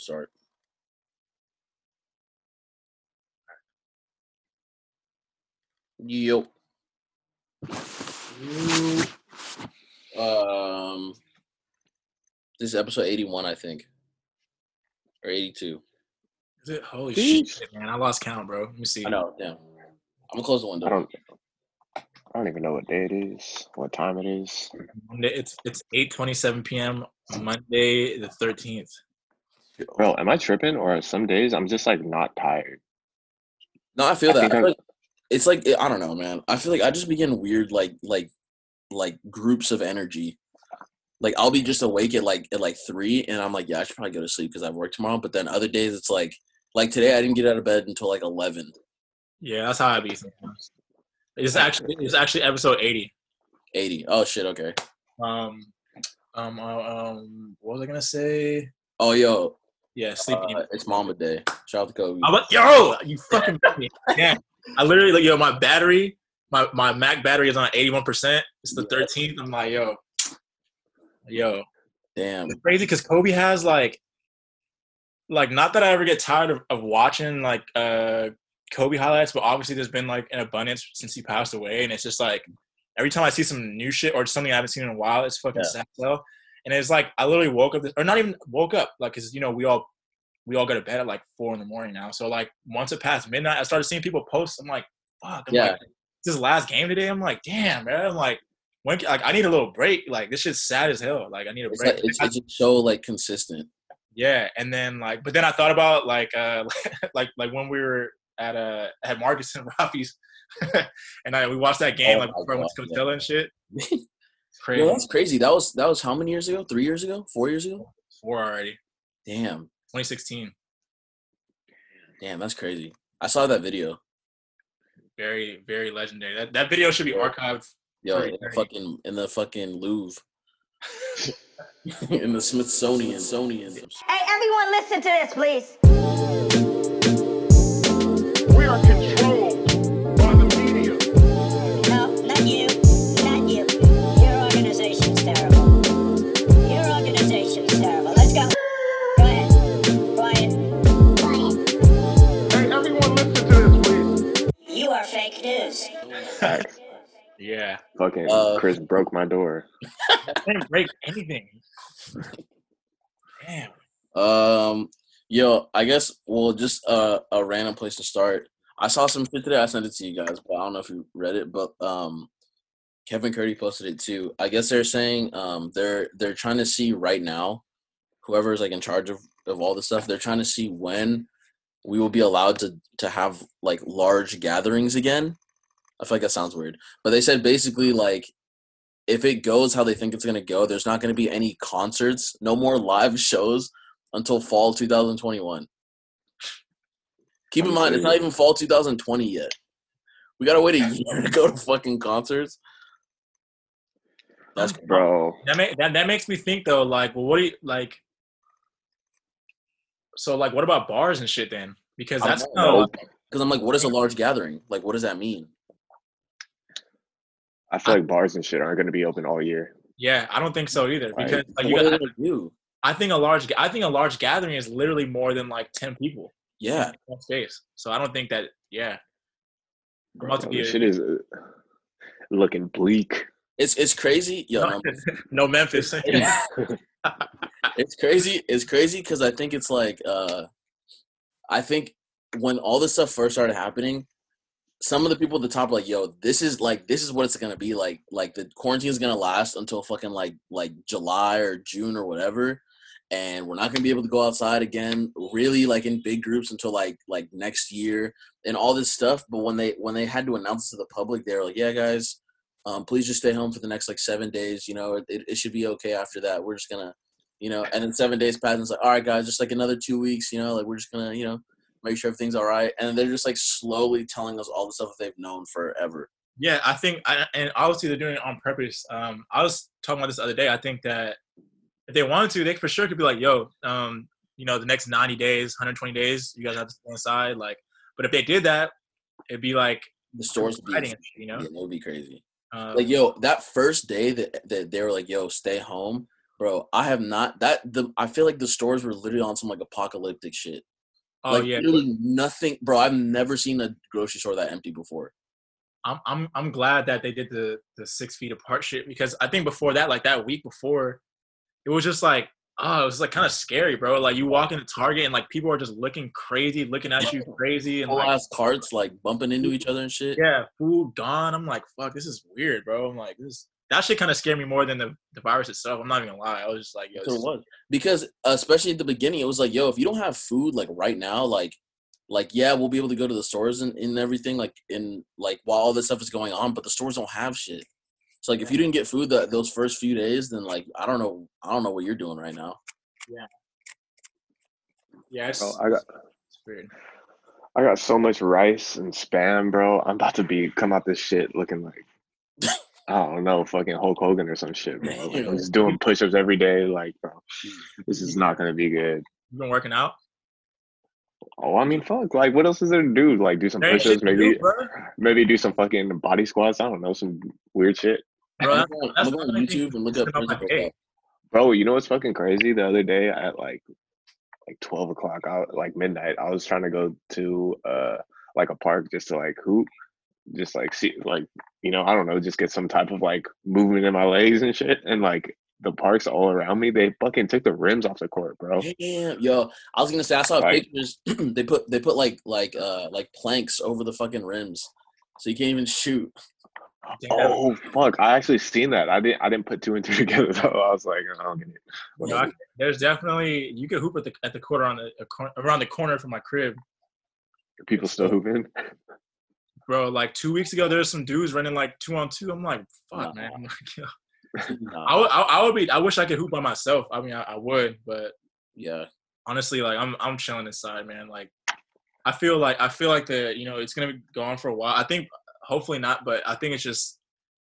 start. Yo. Um, this is episode eighty-one, I think, or eighty-two. Is it? Holy Jeez. shit, man! I lost count, bro. Let me see. I know. Damn. I'm gonna close the window. I don't. I don't even know what day it is, what time it is. Monday, it's it's eight twenty seven p.m. Monday the thirteenth. Bro, am I tripping? Or some days I'm just like not tired. No, I feel I that. I feel like, it's like I don't know, man. I feel like I just begin weird, like like like groups of energy. Like I'll be just awake at like at like three, and I'm like, yeah, I should probably go to sleep because I have work tomorrow. But then other days, it's like like today, I didn't get out of bed until like eleven. Yeah, that's how I be sometimes. It's actually it's actually episode eighty. 80. Oh shit. Okay. Um, um, uh, um, what was I gonna say? Oh yo, Yeah, sleeping. uh, it's Mama Day. Shout out to Kobe. I'm like, yo, you fucking me. Yeah. I literally like, yo, my battery, my, my Mac battery is on 81%. It's the 13th. I'm like, yo, yo. Damn. It's crazy because Kobe has like, like, not that I ever get tired of, of watching like uh Kobe highlights, but obviously there's been like an abundance since he passed away. And it's just like, every time I see some new shit or something I haven't seen in a while, it's fucking Yeah. sad. So, and it's like, I literally woke up, this, or not even woke up, like, cause you know, we all we all go to bed at like four in the morning now. So like once it passed midnight, I started seeing people post. I'm like, fuck. I'm Yeah. like, this last game today. I'm like, damn, man. I'm like, when like I need a little break. Like this shit's sad as hell. Like I need a It's break. like it's, it's just so like consistent. yeah. And then like, but then I thought about like uh like like when we were at uh at Marcus and Rafi's, and I we watched that game Oh like before I went to God, Coachella and shit. It's crazy. Yo, that's crazy. That was that was how many years ago? Three years ago? Four years ago? Four already. Damn. 2016. Damn, that's crazy. I saw that video. Very very legendary. That that video should be archived. Yo, in the eternity. fucking in the fucking Louvre. in the Smithsonian. Smithsonian. Hey, everyone, listen to this, please. We are are fake news. Facts. Yeah. Fucking Uh, Chris broke my door. I didn't break anything. Damn. Um, yo, I guess well, just uh, a random place to start. I saw some shit today. I sent it to you guys, but I don't know if you read it. But um, Kevin Curdy posted it too. I guess they're saying um, they're they're trying to see right now, whoever's like in charge of of all the stuff. They're trying to see when we will be allowed to to have like large gatherings again. I feel like that sounds weird, but they said basically like if it goes how they think it's gonna go, there's not gonna be any concerts, no more live shows until fall 2021. Keep in mind, it's not even fall 2020 yet. We gotta wait a year to go to fucking concerts. That's Bro. That, ma- that that makes me think though, like, well, what do you like? So, like, what about bars and shit then? Because that's don't kind know. of because I'm like, what is a large gathering? Like, what does that mean? I feel like bars and shit aren't gonna be open all year. yeah. I don't think so either. Right. Because like, you what got, gonna do? I think a large I think a large gathering is literally more than like ten people Yeah, in space. So I don't think that. Yeah. I'm about to Bro, be this a- shit is uh, looking bleak. it's it's crazy. Yo, no, no Memphis. it's crazy. It's crazy because I think it's like uh I think when all this stuff first started happening, some of the people at the top were like, yo, this is like this is what it's gonna be like. Like the quarantine is gonna last until fucking like like July or June or whatever. And we're not gonna be able to go outside again, really like in big groups until like like next year and all this stuff. But when they when they had to announce to the public, they were like, Yeah, guys, um, please just stay home for the next like seven days. You know, it, it should be okay after that. We're just gonna you know, and then seven days pass and it's like, all right, guys, just like another two weeks, you know, like we're just gonna, you know, make sure everything's all right. And they're just like slowly telling us all the stuff that they've known forever. Yeah, I think, I, and obviously they're doing it on purpose. Um, I was talking about this the other day. I think that if they wanted to, they for sure could be like, "Yo, um, you know, the next 90 days, 120 days, you guys have to stay inside." Like, but if they did that, it'd be like The stores be, you yeah, know. it would be crazy. Uh, Like, yo, that first day that, that they were like, yo, stay home, bro. I have not that the. I feel like the stores were literally on some like apocalyptic shit. Oh like yeah, literally nothing, bro. I've never seen a grocery store that empty before. I'm I'm I'm glad that they did the the six feet apart shit because I think before that, like that week before, it was just like oh, it was like kind of scary, bro. Like you walk into Target and like people are just looking crazy, looking at you crazy, and Whole like ass carts like bumping into each other and shit. yeah, food gone. I'm like, fuck, this is weird, bro. I'm like, this that shit kind of scared me more than the, the virus itself. I'm not even gonna lie. I was just like, yo, this was. Because especially at the beginning, it was like, yo, if you don't have food like right now, like like yeah, we'll be able to go to the stores and, and everything, like in like while all this stuff is going on, but the stores don't have shit. So like if you didn't get food that those first few days, then like I don't know I don't know what you're doing right now. yeah, it's, Bro, I got it's weird. I got so much rice and spam, bro. I'm about to be come out this shit looking like I don't know, fucking Hulk Hogan or some shit, bro. Like, I'm just doing push-ups every day, like, bro. This is not gonna be good. You been working out? Oh, I mean, fuck. Like, what else is there to do? Like, do some There push-ups, maybe, do, maybe do some fucking body squats. I don't know, some weird shit. Bro, I'm going, that's I'm going the on YouTube and look up that's about my principal day. Cup. Bro, you know what's fucking crazy? The other day at like like twelve o'clock out like midnight, I was trying to go to uh like a park just to like hoop. Just like see like, you know, I don't know, just get some type of like movement in my legs and shit. And like the parks all around me, they fucking took the rims off the court, bro. Damn, yo, I was gonna say I saw Like- pictures. they put they put like like uh like planks over the fucking rims, so you can't even shoot. Damn. Oh fuck. I actually seen that. I didn't I didn't put two and two together though. I was like, I don't get it. You know, I- there's definitely you could hoop at the at the corner on the around the corner from my crib, People still hooping. bro. Like two weeks ago, there's some dudes running like two on two. I'm like, fuck, No. man. I'm like, yo. Nah, I would, I, I would be. I wish I could hoop by myself. I mean, I, I would, but yeah, honestly, like I'm I'm chilling inside, man. Like I feel like I feel like the you know it's gonna go on for a while. I think hopefully not, but I think it's just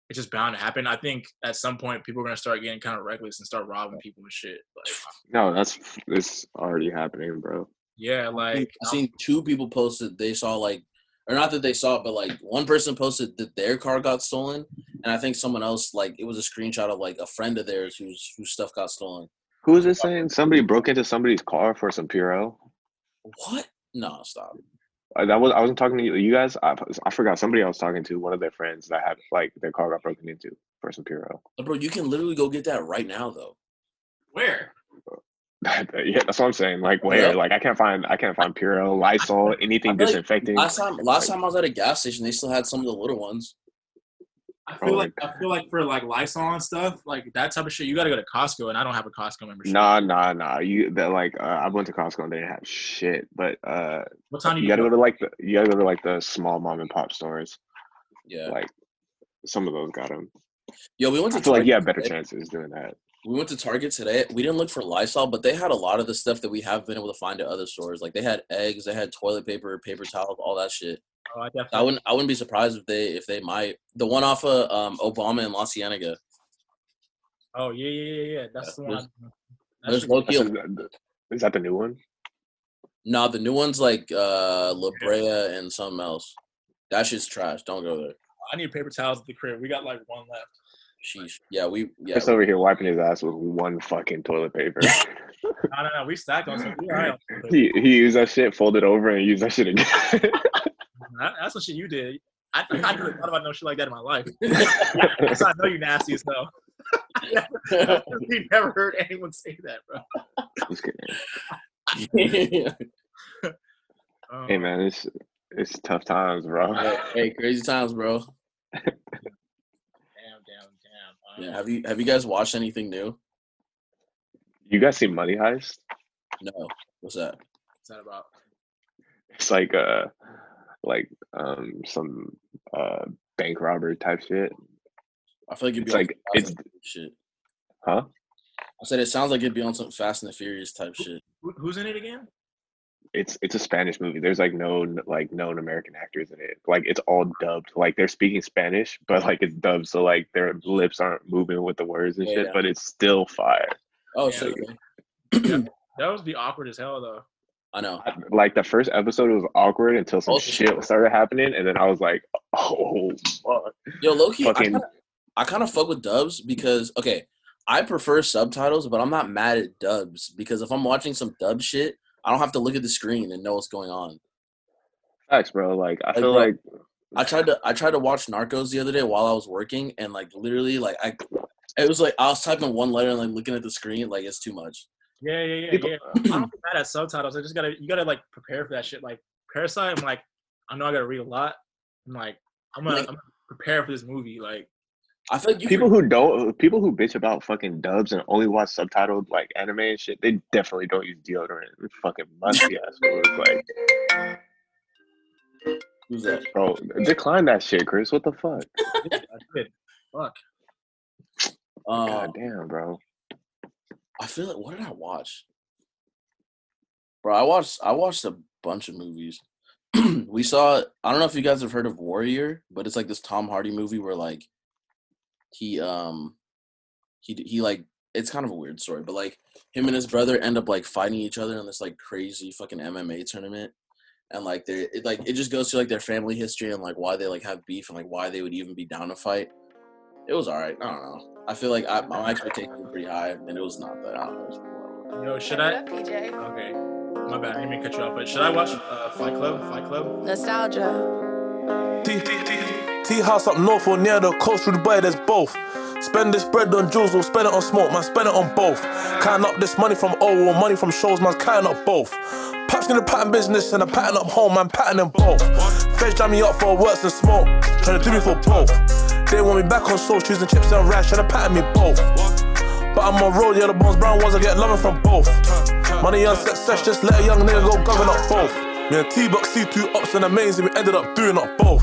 it's just bound to happen. I think at some point people are gonna start getting kind of reckless and start robbing people and shit. Like No, that's it's already happening, bro. yeah, like I've seen um, two people posted they saw like, or not that they saw it, but like one person posted that their car got stolen, and I think someone else like it was a screenshot of like a friend of theirs whose whose stuff got stolen. Who was it saying? Somebody broke into somebody's car for some Purell. What? No, stop. Uh, that was I wasn't talking to you, you guys. I, I forgot somebody I was talking to. One of their friends that had like their car got broken into for some Purell. Bro, you can literally go get that right now though. where? yeah, that's what I'm saying. Like where? Yeah. Like I can't find I can't find Purell, Lysol, anything I like disinfecting. Last time, last time I was at a gas station, they still had some of the little ones. I feel like I feel like for like Lysol and stuff, like that type of shit, you gotta go to Costco, and I don't have a Costco membership. Nah, nah, nah. You that like uh, I went to Costco and they didn't have shit. But uh, What time you you, gotta go to like the you gotta go to like the small mom and pop stores. Yeah. Like some of those got them. Yo, we went to I feel like you have better today. chances doing that. We went to Target today. We didn't look for Lysol, but they had a lot of the stuff that we have been able to find at other stores. Like they had eggs, they had toilet paper, paper towels, all that shit. Oh, I I wouldn't I wouldn't be surprised if they if they might the one off of um, Obama and La Cienega. Oh yeah, yeah, yeah, yeah. That's Yeah, the one. there's- There's that's low That's key. the- is that the new one? No, the new one's like uh La Brea and something else. That shit's trash. Don't go there. I need paper towels at the crib. We got like one left. Sheesh. Yeah, we yeah. Just over here wiping his ass with one fucking toilet paper. No, no, no. We stacked on some. We all right on some paper. he he used that shit, folded over, and used that shit again. That- That's what shit you did. I, I never thought about no shit like that in my life. That's how I know you nasty as hell. I never, you never heard anyone say that, bro. Just kidding. Um, Hey man, it's it's tough times, bro. hey, hey, crazy times, bro. Damn, damn, damn. Um, Yeah, have you have you guys watched anything new? You guys see Money Heist? No. What's that? What's that about? It's like uh like um some uh bank robber type shit. I feel like it'd be It's on like- it's- and shit. Huh? I said it sounds like it'd be on some Fast and the Furious type shit. Who, who's in it again? It's it's a Spanish movie. There's like no like known American actors in it. Like it's all dubbed. Like they're speaking Spanish, but like it's dubbed, so like their lips aren't moving with the words and Yeah, shit. yeah. But it's still fire. Oh Yeah. shit. okay. That would be awkward as hell, though. I know. Like the first episode was awkward until some shit started happening, and then I was like, oh fuck. Yo, Loki, I Fucking- I kind of fuck with dubs because okay, I prefer subtitles, but I'm not mad at dubs because if I'm watching some dub shit, I don't have to look at the screen and know what's going on. Facts, bro. Like I Like, feel bro, like I tried to I tried to watch Narcos the other day while I was working, and like literally, like I, it was like I was typing one letter and like looking at the screen, like it's too much. Yeah, yeah, yeah, People- yeah. I don't get mad at subtitles. I just gotta you gotta like prepare for that shit. Like Parasite, I'm like, I know I gotta read a lot. I'm like, I'm gonna, Like- I'm gonna prepare for this movie. Like, I feel like you people who don't people who bitch about fucking dubs and only watch subtitled like anime and shit, they definitely don't use deodorant. It's fucking musty ass words. Like, who's that? bro, decline that shit, Chris. What the fuck? I did. Fuck. Uh, God damn, bro. I feel like what did I watch? Bro, I watched I watched a bunch of movies. we saw I don't know if you guys have heard of Warrior, but it's like this Tom Hardy movie where like he um he he like it's kind of a weird story, but like him and his brother end up like fighting each other in this like crazy fucking MMA tournament. And like they it like it just goes to like their family history and like why they like have beef and like why they would even be down to fight. It was alright. I don't know. I feel like I, my expectations were pretty high, and it was not that. I don't know. It was whatever. Yo, should I? up, PJ? Okay, my bad. I didn't mean to cut you off, but should I watch uh, Fight Club? Fight Club? Nostalgia. T, T, T, T house up north or near the coast through Dubai, there's both. Spend this bread on jewels or spend it on smoke, man, spend it on both. Count up this money from O or money from shows, man, counting up both. Paps in the pattern business and a pattern up home, man, pattern them both. Feds jam me up for works and smoke, trying to do me for both. They want me back on soul, choosing chips and rash, trying to pattern me both. But I'm on road, yeah, the bones brown ones, I get loving from both. Money on success, just let a young nigga go govern up both. Me and T-Box see two ups and amazing, we ended up doing up both.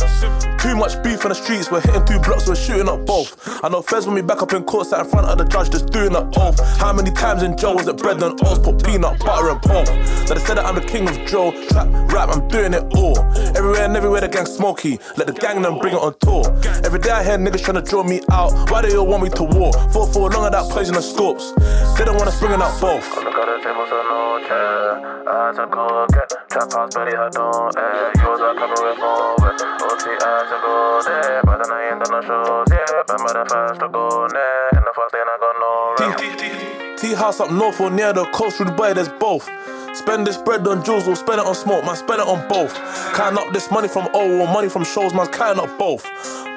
Too much beef on the streets, we're hitting two blocks, we're shooting up both. I know Fez when me back up in court, sat in front of the judge, just doing up oath. How many times in jail was it bread and oats, put peanut butter and pork? So they said that I'm the king of Joe, trap, rap, I'm doing it all. Everywhere and everywhere the gang smoky, let the gang them bring it on tour. Every day I hear niggas trying to draw me out, why they all want me to war? Fought for long of that poison and scopes, they don't want us bringing out both. At the table, so no chair. I had to go get trap Betty had no air. You was a couple with more with OT, I had to go there. But then I ain't done no shows, yeah. Remember the first to go there. In the first day, I got no. T house up north or near the coast through Dubai, there's both. Spend this bread on jewels or spend it on smoke, man, spend it on both. Counting up this money from O or money from shows, man, counting up both.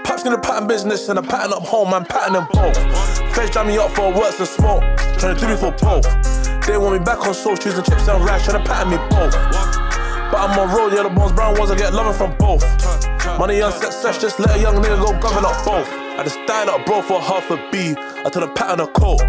Paps in the pattern business and a pattern up home, man, pattern them both. Feds jam me up for works and smoke, trying to do me for both. They want me back on soul, choosing chips and rash, trying to pattern me both. But I'm on yeah, the bones brown ones, I get loving from both. Money on success, just let a young nigga go govern up both. I just died up, bro, for half a B. I turn a pattern a coat.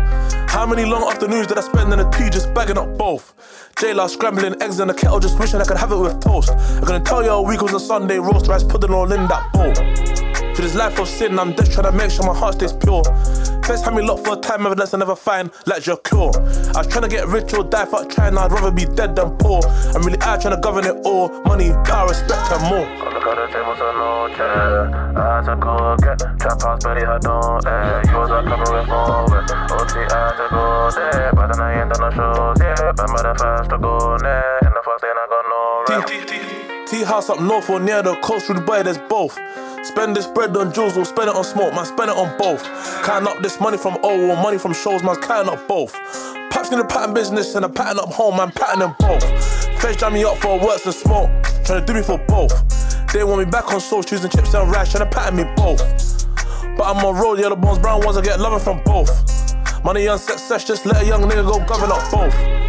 How many long afternoons did I spend in the tea just bagging up both? J-Law scrambling eggs in the kettle, just wishing I could have it with toast. I couldn't tell you a week was a Sunday roast, rice pudding all in that bowl. To this life of sin, I'm just trying to make sure my heart stays pure. First had me locked for a time, evidence I never find, like your cure. I was trying to get rich or die, fuck trying, I'd rather be dead than poor. I'm really out trying to govern it all, money, power, respect, and more. Look at the table, so no chair. I had to go get trap house, Betty had no air. You was a couple with more with OT, I had to go there. But then I ain't done no shows, yeah. Remember the first to go there. In the first day, I got no rest. T house up north or near the coast through Dubai, there's both. Spend this bread on jewels or spend it on smoke, man, spend it on both. Counting up this money from O or money from shows, man, counting up both. Paps in the pattern business and a pattern up home, man, pattern them both. Feds jam me up for works and smoke, trying to do me for both. They want me back on soul, choosing chips and rash, trying to pattern me both. But I'm on road, the bones brown ones, I get loving from both. Money on success, just let a young nigga go govern up. Both.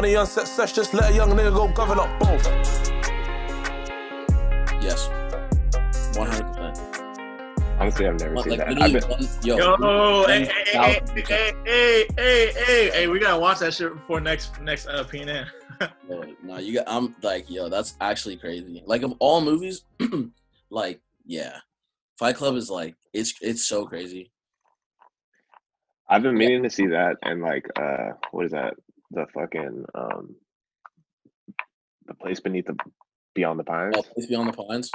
Money on success, just let a young nigga go govern up both. Yes, one hundred percent. Honestly, I've never seen Like that. literally, I've been, one, yo, Yo, hey, hey, hey, hey, hey, hey, hey, hey, we gotta watch that shit before next next uh, PNN. Yo, No, you got. I'm like, yo, that's actually crazy. Like of all movies, like yeah, Fight Club is like it's it's so crazy. I've been meaning to see that and like uh what is that? The fucking um the place beneath the beyond the pines. Oh, Place Beyond the Pines.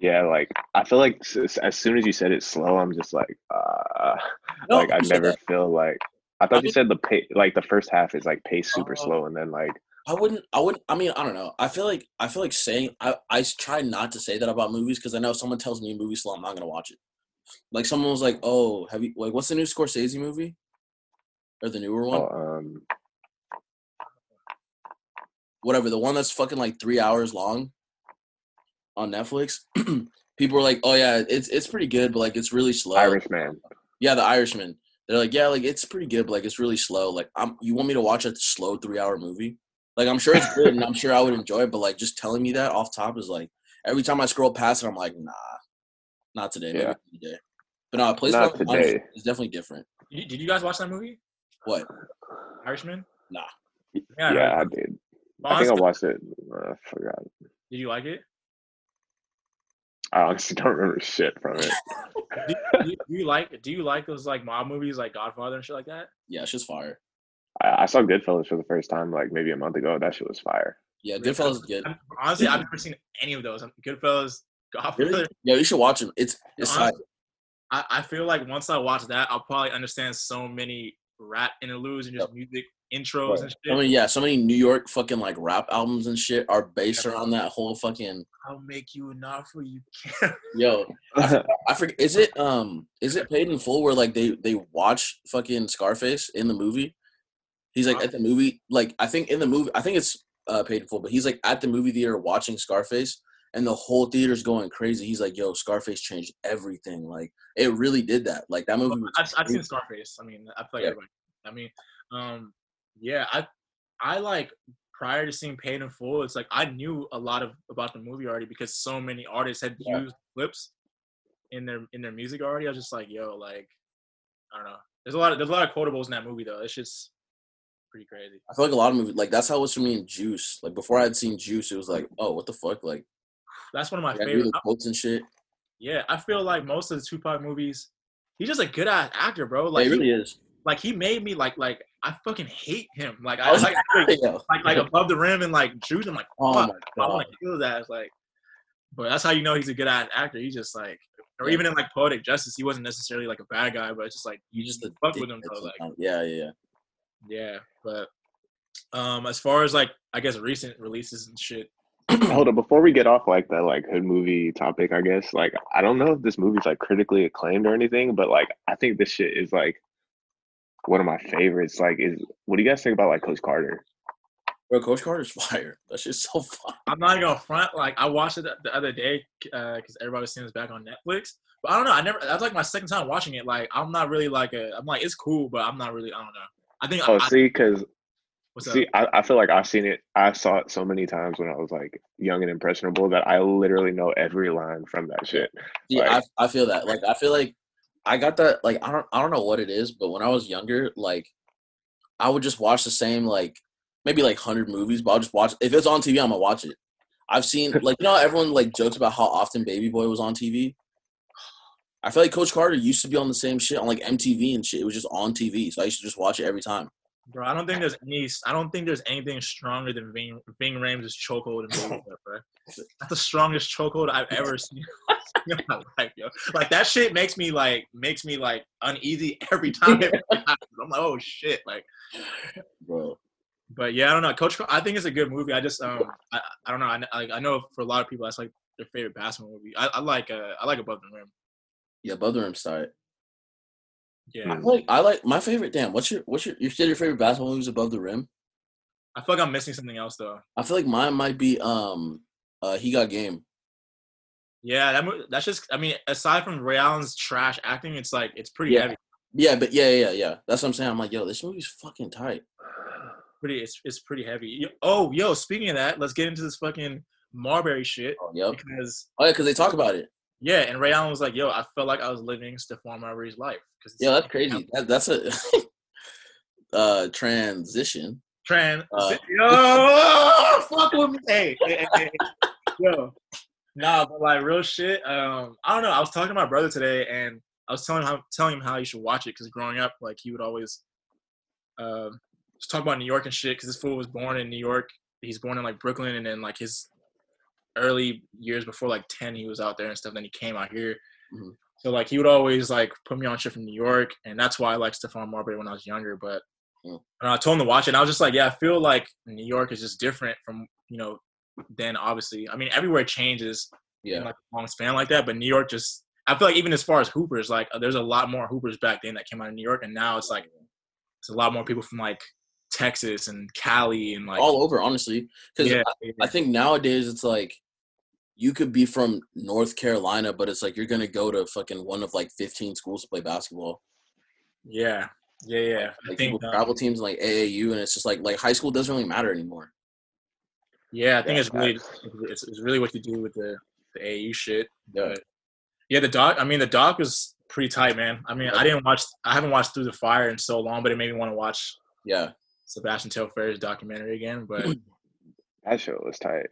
Yeah, like I feel like as soon as you said it slow, I'm just like uh No, like I never that? feel like I thought you mean- said the pay like the first half is like pace super Oh. slow and then like I wouldn't. I wouldn't. I mean, I don't know. I feel like I feel like saying I I try not to say that about movies because I know if someone tells me a movie slow, I'm not gonna watch it. Like someone was like, "Oh, have you like what's the new Scorsese movie or the newer one? Oh, um, Whatever, the one that's fucking like three hours long on Netflix." People were like, "Oh yeah, it's it's pretty good, but like it's really slow." Irishman. Yeah, The Irishman. They're like, "Yeah, like it's pretty good, but like it's really slow." Like, I'm you want me to watch a slow three hour movie? Like, I'm sure it's good and I'm sure I would enjoy it, but like just telling me that off top is like every time I scroll past it, I'm like, nah, not today, maybe Yeah. today. But no, place Not Beyond today. is definitely different. Did you, did you guys watch that movie, What? Irishman? Nah. Yeah. Yeah, I I did. But I think I watched it. I forgot. Did you like it? I honestly don't remember shit from it. Do, do, do you like do you like those like mob movies like Godfather and shit like that? Yeah, it's just fire. I, I saw Goodfellas for the first time like maybe a month ago. That shit was fire. Yeah, Goodfellas is good. I'm- honestly, I've never seen any of those. Goodfellas, Godfather. Really? Yeah, you should watch them. It's it's. Honestly, I, I feel like once I watch that, I'll probably understand so many rap interludes and just music intros and shit. I mean, yeah, so many New York fucking like rap albums and shit are based around that whole fucking I'll make you an offer you can't. yo. I, forgot- I forget. Is it um? Is it paid in full where like they they watch fucking Scarface in the movie? He's like at the movie. Like I think in the movie, I think it's uh paid in full, but he's like at the movie theater watching Scarface, and the whole theater's going crazy. He's like, "Yo, Scarface changed everything. Like it really did that. Like that movie." Was I've, I've seen. Scarface. I mean, I feel like Yeah. everybody. I mean, um, yeah, I, I like prior to seeing Paid in Full, it's like I knew a lot of about the movie already because so many artists had Yeah. used clips in their in their music already. I was just like, yo, like, I don't know. There's a lot of there's a lot of quotables in that movie though. It's just pretty crazy. I feel like a lot of movies like that's how it was for me in Juice. Like before I had seen Juice, it was like, "Oh, what the fuck?" Like That's one of my favorite. the quotes and shit. Yeah, I feel like most of the Tupac movies, he's just a good ass actor, bro. Like, it he- really is. like he made me like like I fucking hate him. Like I I was like like, yo. like like above the rim and like Juice. I'm like, Oh fuck, my I want to kill his ass. Like, but that's how you know he's a good ass actor. He's just like, or Yeah. even in like Poetic Justice, he wasn't necessarily like a bad guy, but it's just like You just fuck with him. dickhead So like, yeah, yeah, yeah. yeah. But um, as far as like I guess recent releases and shit, Hold up, before we get off like the like hood movie topic, I guess like I don't know if this movie's like critically acclaimed or anything, but like I think this shit is like one of my favorites. Like, is what do you guys think about like Coach Carter? Bro, Coach Carter's fire. That's just so fun. I'm not even gonna front. Like I watched it the- the other day because uh, everybody was seeing this back on Netflix. But I don't know. I never. That's like my second time watching it. Like I'm not really like a. I'm like it's cool, but I'm not really. I don't know. I think. Oh, I, see, because what's see, I, I feel like I've seen it. I saw it so many times when I was like young and impressionable that I literally know every line from that shit. Yeah, Like- I, I feel that. Like I feel like I got that like I don't I don't know what it is, but when I was younger, like I would just watch the same like maybe like hundred movies, but I'll just watch if it's on TV, I'm gonna watch it. I've seen like you know everyone like jokes about how often Baby Boy was on TV. I feel like Coach Carter used to be on the same shit on like MTV and shit. It was just on TV, so I used to just watch it every time. Bro, I don't think there's any. I don't think there's anything stronger than Ving, Ving Rhames' chokehold in Baby Boy, bro. That's the strongest chokehold I've ever seen in my life, yo. Like that shit makes me like makes me like uneasy every time. it happens. I'm like, oh shit, like. Bro, But yeah, I don't know. Coach, I think it's a good movie. I just um, I, I don't know. I, kn- like, I know for a lot of people that's like their favorite basketball movie. I, I like uh, I like Above the Rim. yeah, above the rim side. Yeah, I like I like my favorite. Damn, what's your what's your you said your favorite basketball movies above the rim? I feel like I'm missing something else though. I feel like mine might be um uh he got game. Yeah, that that's just. I mean, aside from Ray Allen's trash acting, it's like it's pretty Yeah. heavy. Yeah, but yeah, yeah, yeah. That's what I'm saying. I'm like, yo, this movie's fucking tight. Pretty, it's it's pretty heavy. Oh, yo, speaking of that, let's get into this fucking Marbury shit Oh, yep. because Oh yeah, because they talk about it. Yeah, and Ray Allen was like, "Yo, I felt like I was living Stephon Marbury's life." Because Yeah, that's crazy. That, that's a uh transition. Tran, Uh, yo, fuck with me, hey, hey, hey, hey. yo, nah, but like real shit. Um, I don't know. I was talking to my brother today, and I was telling him telling him how he should watch it because growing up, like he would always, um, just talk about New York and shit. Because this fool was born in New York. He's born in like Brooklyn, and then like his early years before like ten, he was out there and stuff. Then he came out here. Mhm. So like he would always like put me on shit from New York, and that's why I liked Stephon Marbury when I was younger. But Mm. And I told him to watch it. And I was just like, yeah, I feel like New York is just different from you know. Then obviously, I mean, everywhere changes in Yeah, like a long span like that. But New York just, I feel like even as far as Hoopers, like there's a lot more Hoopers back then that came out of New York, and now it's like it's a lot more people from like Texas and Cali and like all over honestly. Because yeah, I think nowadays it's like you could be from North Carolina, but it's like you're gonna go to fucking one of like 15 schools to play basketball. yeah, yeah, yeah. I Like think um, travel teams like AAU, and it's just like like high school doesn't really matter anymore. Yeah, I think Yeah, it's really it's, it's really what you do with the, the AAU shit. Yeah. Yeah, the doc. I mean, the doc was pretty tight, man. I mean, I didn't watch. I haven't watched Through the Fire in so long, but it made me want to watch Yeah, Sebastian Telfair's documentary again. But That show was tight.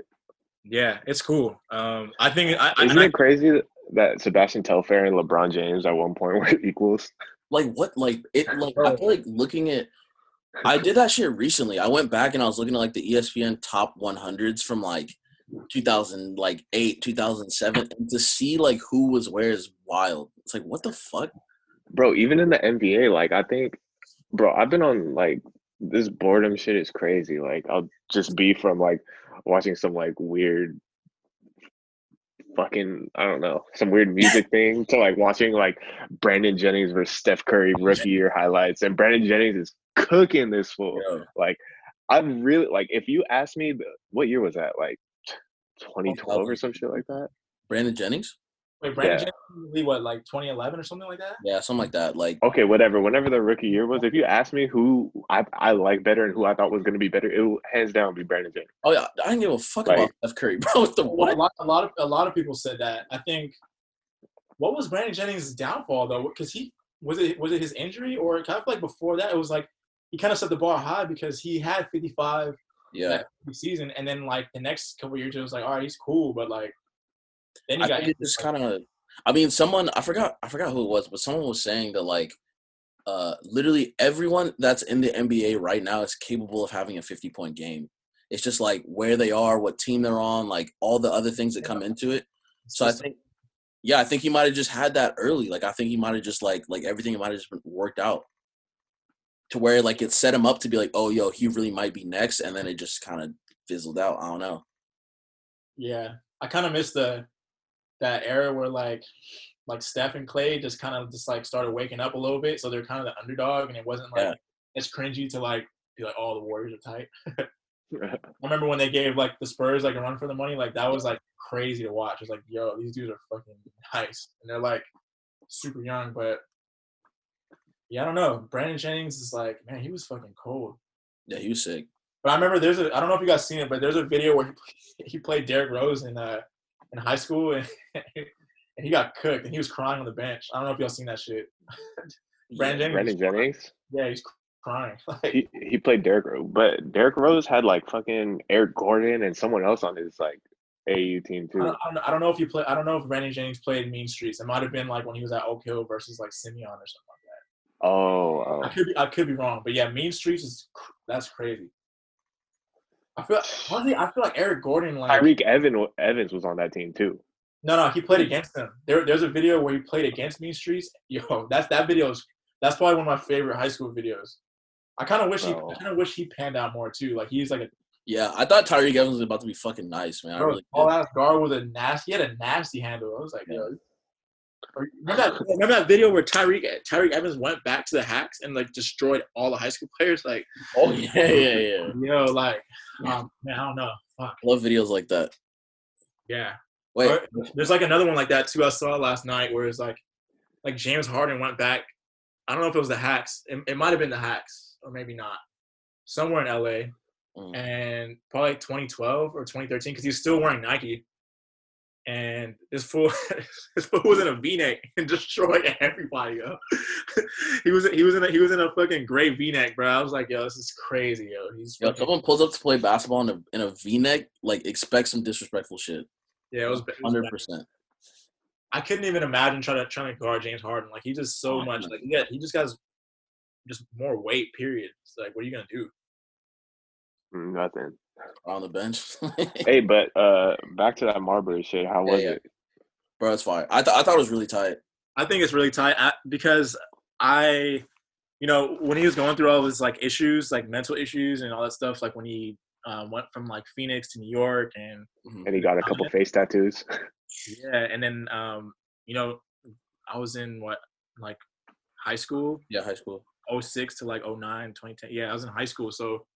yeah, it's cool. Um, I think I, I, Isn't I it crazy that- that Sebastian Telfair and LeBron James at one point were equals? like what? Like it? Like I feel like looking at. I did that shit recently. I went back and I was looking at like the ESPN top 100s from like 2000 like 8 2007 and to see like who was where is wild it's like what the fuck Bro, even in the NBA, like I think, bro, I've been on like this boredom shit is crazy. Like I'll just be from like watching some like weird fucking I don't know, some weird music thing to like watching like Brandon Jennings versus Steph Curry rookie year highlights. And Brandon Jennings is cooking this fool. Yo, Like I'm really like if you ask me what year was that? Like 2012 or some shit like that? brandon jennings wait, Brandon yeah. Jennings, what like 2011 or something like that. yeah something like that like Okay, whatever. Whenever the rookie year was, if you ask me who I I like better and who I thought was going to be better, it will hands down be Brandon Jennings. oh yeah i didn't give a fuck Like- about steph curry bro what the A lot, a lot of a lot of people said that. I think. What was Brandon Jennings' downfall though? Because he was it was it his injury or kind of like before that it was like he kind of set the bar high because he had 55 yeah that season, and then like the next couple years, it was like, all right, he's cool, but like then you I got think it just kind of. I mean, someone I forgot I forgot who it was, but someone was saying that like, uh, literally everyone that's in the NBA right now is capable of having a fifty point game. It's just like where they are, what team they're on, like all the other things that come into it. So I think, yeah, I think he might have just had that early. Like I think he might have just like like everything might have just been worked out to where like it set him up to be like, oh, yo, he really might be next, and then it just kind of fizzled out. I don't know. yeah, I kind of miss the that era where like like Steph and Clay just kind of just like started waking up a little bit, so they're kind of the underdog, and it wasn't like Yeah. as cringy to like be like, oh, the Warriors are tight. I remember when they gave like the Spurs like a run for the money, like that was like crazy to watch. It's like, yo, these dudes are fucking nice, and they're like super young, but yeah, I don't know. Brandon Jennings is like, man, he was fucking cold. Yeah, he was sick. But I remember there's a I don't know if you guys seen it, but there's a video where he, he played Derrick Rose in uh in high school and and he got cooked and he was crying on the bench. I don't know if y'all seen that shit. Brandon Jennings. Brandon Jennings. Yeah, he's crying. Like, He he played Derrick Rose, but Derrick Rose had like fucking Eric Gordon and someone else on his like AU team I too. don't, I, don't know, I don't know if you play. I don't know if Brandon Jennings played Mean Streets. It might have been like when he was at Oak Hill versus like Simeon or something like that. Oh, oh. I oh. could be I could be wrong, but yeah, Mean Streets is that's crazy. I feel honestly, I feel like Eric Gordon like Tyreke Evan Evans was on that team too. No, no, he played hmm. against them. There, there's a video where he played against Mean Streets. Yo, that's that video is that's probably one of my favorite high school videos. I kind of wish he, Bro. I oh. kind of wish he panned out more too. Like he's like a Yeah, I thought Tyreke Evans was about to be fucking nice, man. I really all that ass guard with a nasty. He had a nasty handle. I was like, yo. Remember that, remember that video where Tyreke Tyreke Evans went back to the hacks and like destroyed all the high school players? Like, Oh yeah, yeah, yeah. yo, like, um, man, I don't know. Fuck. Love videos like that. Yeah. Wait, Or- There's like another one like that too. I saw last night where it's like, like James Harden went back. I don't know if it was the Hacks. It, it might have been the Hacks or maybe not. Somewhere in LA, Mm. and probably 2012 or 2013 because he was still wearing Nike. And this fool, this fool was in a V-neck and destroyed everybody. Yo. he was he was in a, he was in a fucking gray V-neck, bro. I was like, yo, this is crazy, yo. He's yo, fucking, someone pulls up to play basketball in a in a V-neck, like expect some disrespectful shit. yeah, it was, hundred percent. I couldn't even imagine trying to trying to guard James Harden. Like he just so Oh, much. Like yeah, he just got just more weight. Period. It's like, what are you gonna do? Mm, Nothing. On the bench, Hey, but uh, back to that Marbury shit. How was yeah. it? bro, it's fine. I thought I thought it was really tight. I think it's really tight I, because I you know, when he was going through all his like issues, like mental issues and all that stuff, like when he um, went from like Phoenix to New York and And he got a couple face tattoos. yeah, and then um, you know, I was in what like high school, Yeah, high school. 06 to like 09, 2010. Yeah, I was in high school. So,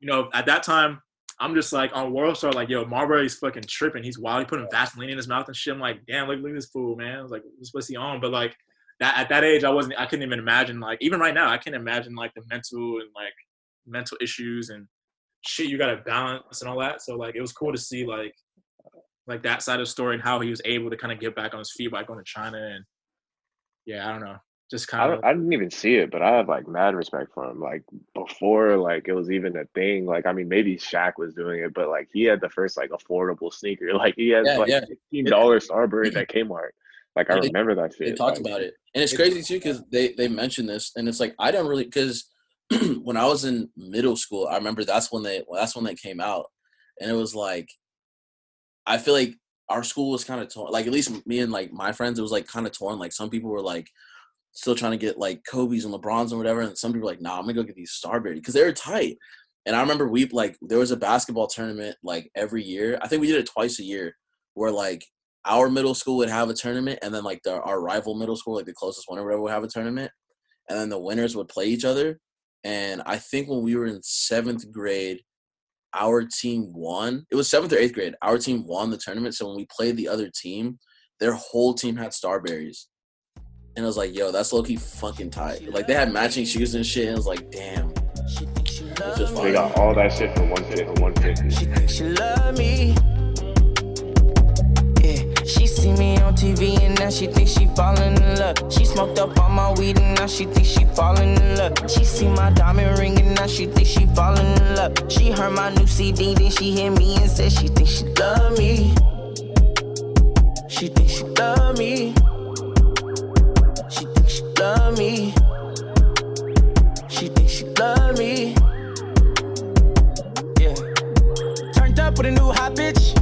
you know, at that time, I'm just like on World Star, like, yo, Marbury's fucking tripping. He's wild. He putting Vaseline in his mouth and shit. I'm like, damn, look, look at this fool, man. I was like, what's, he on? But like that at that age, I wasn't, I couldn't even imagine, like, even right now, I can't imagine like the mental and like mental issues and shit you gotta balance and all that. So like it was cool to see like like that side of the story and how he was able to kind of get back on his feet by going to China and yeah, I don't know. Just I of I didn't even see it, but I have like mad respect for him. Like before, like it was even a thing. Like I mean, maybe Shaq was doing it, but like he had the first like affordable sneaker. Like he had Yeah, like yeah. fifteen dollars Starburys at Kmart. Like I remember that shit. They talked like, about it, and it's crazy too because they they mentioned this, and it's like I don't really because when I was in middle school, I remember that's when they well, that's when they came out, and it was like I feel like our school was kind of torn. Like at least me and like my friends, it was like kind of torn. Like some people were like still trying to get like Kobe's and LeBrons and whatever, and some people like, nah, I'm gonna go get these Starbury because they were tight. And I remember we like there was a basketball tournament like every year. I think we did it twice a year, where like our middle school would have a tournament, and then like the, our rival middle school, like the closest one or whatever, would have a tournament, and then the winners would play each other. And I think when we were in seventh grade, our team won. It was seventh or eighth grade. Our team won the tournament. So when we played the other team, their whole team had Starburys. And I was like, yo, that's low key fucking tight. Like they had matching shoes and shit. And I was like, damn. It's just They got all that shit for one fifty. For one fifty. She thinks she love me. Yeah, she see me on TV and now she thinks she falling in love. She smoked up all my weed and now she thinks she falling in love. She see my diamond ring and now she thinks she falling in love. She heard my new CD, then she hit me and said she thinks she love me. She thinks she love me. Love me. She thinks she love me. Yeah. Turned up with a new hot bitch.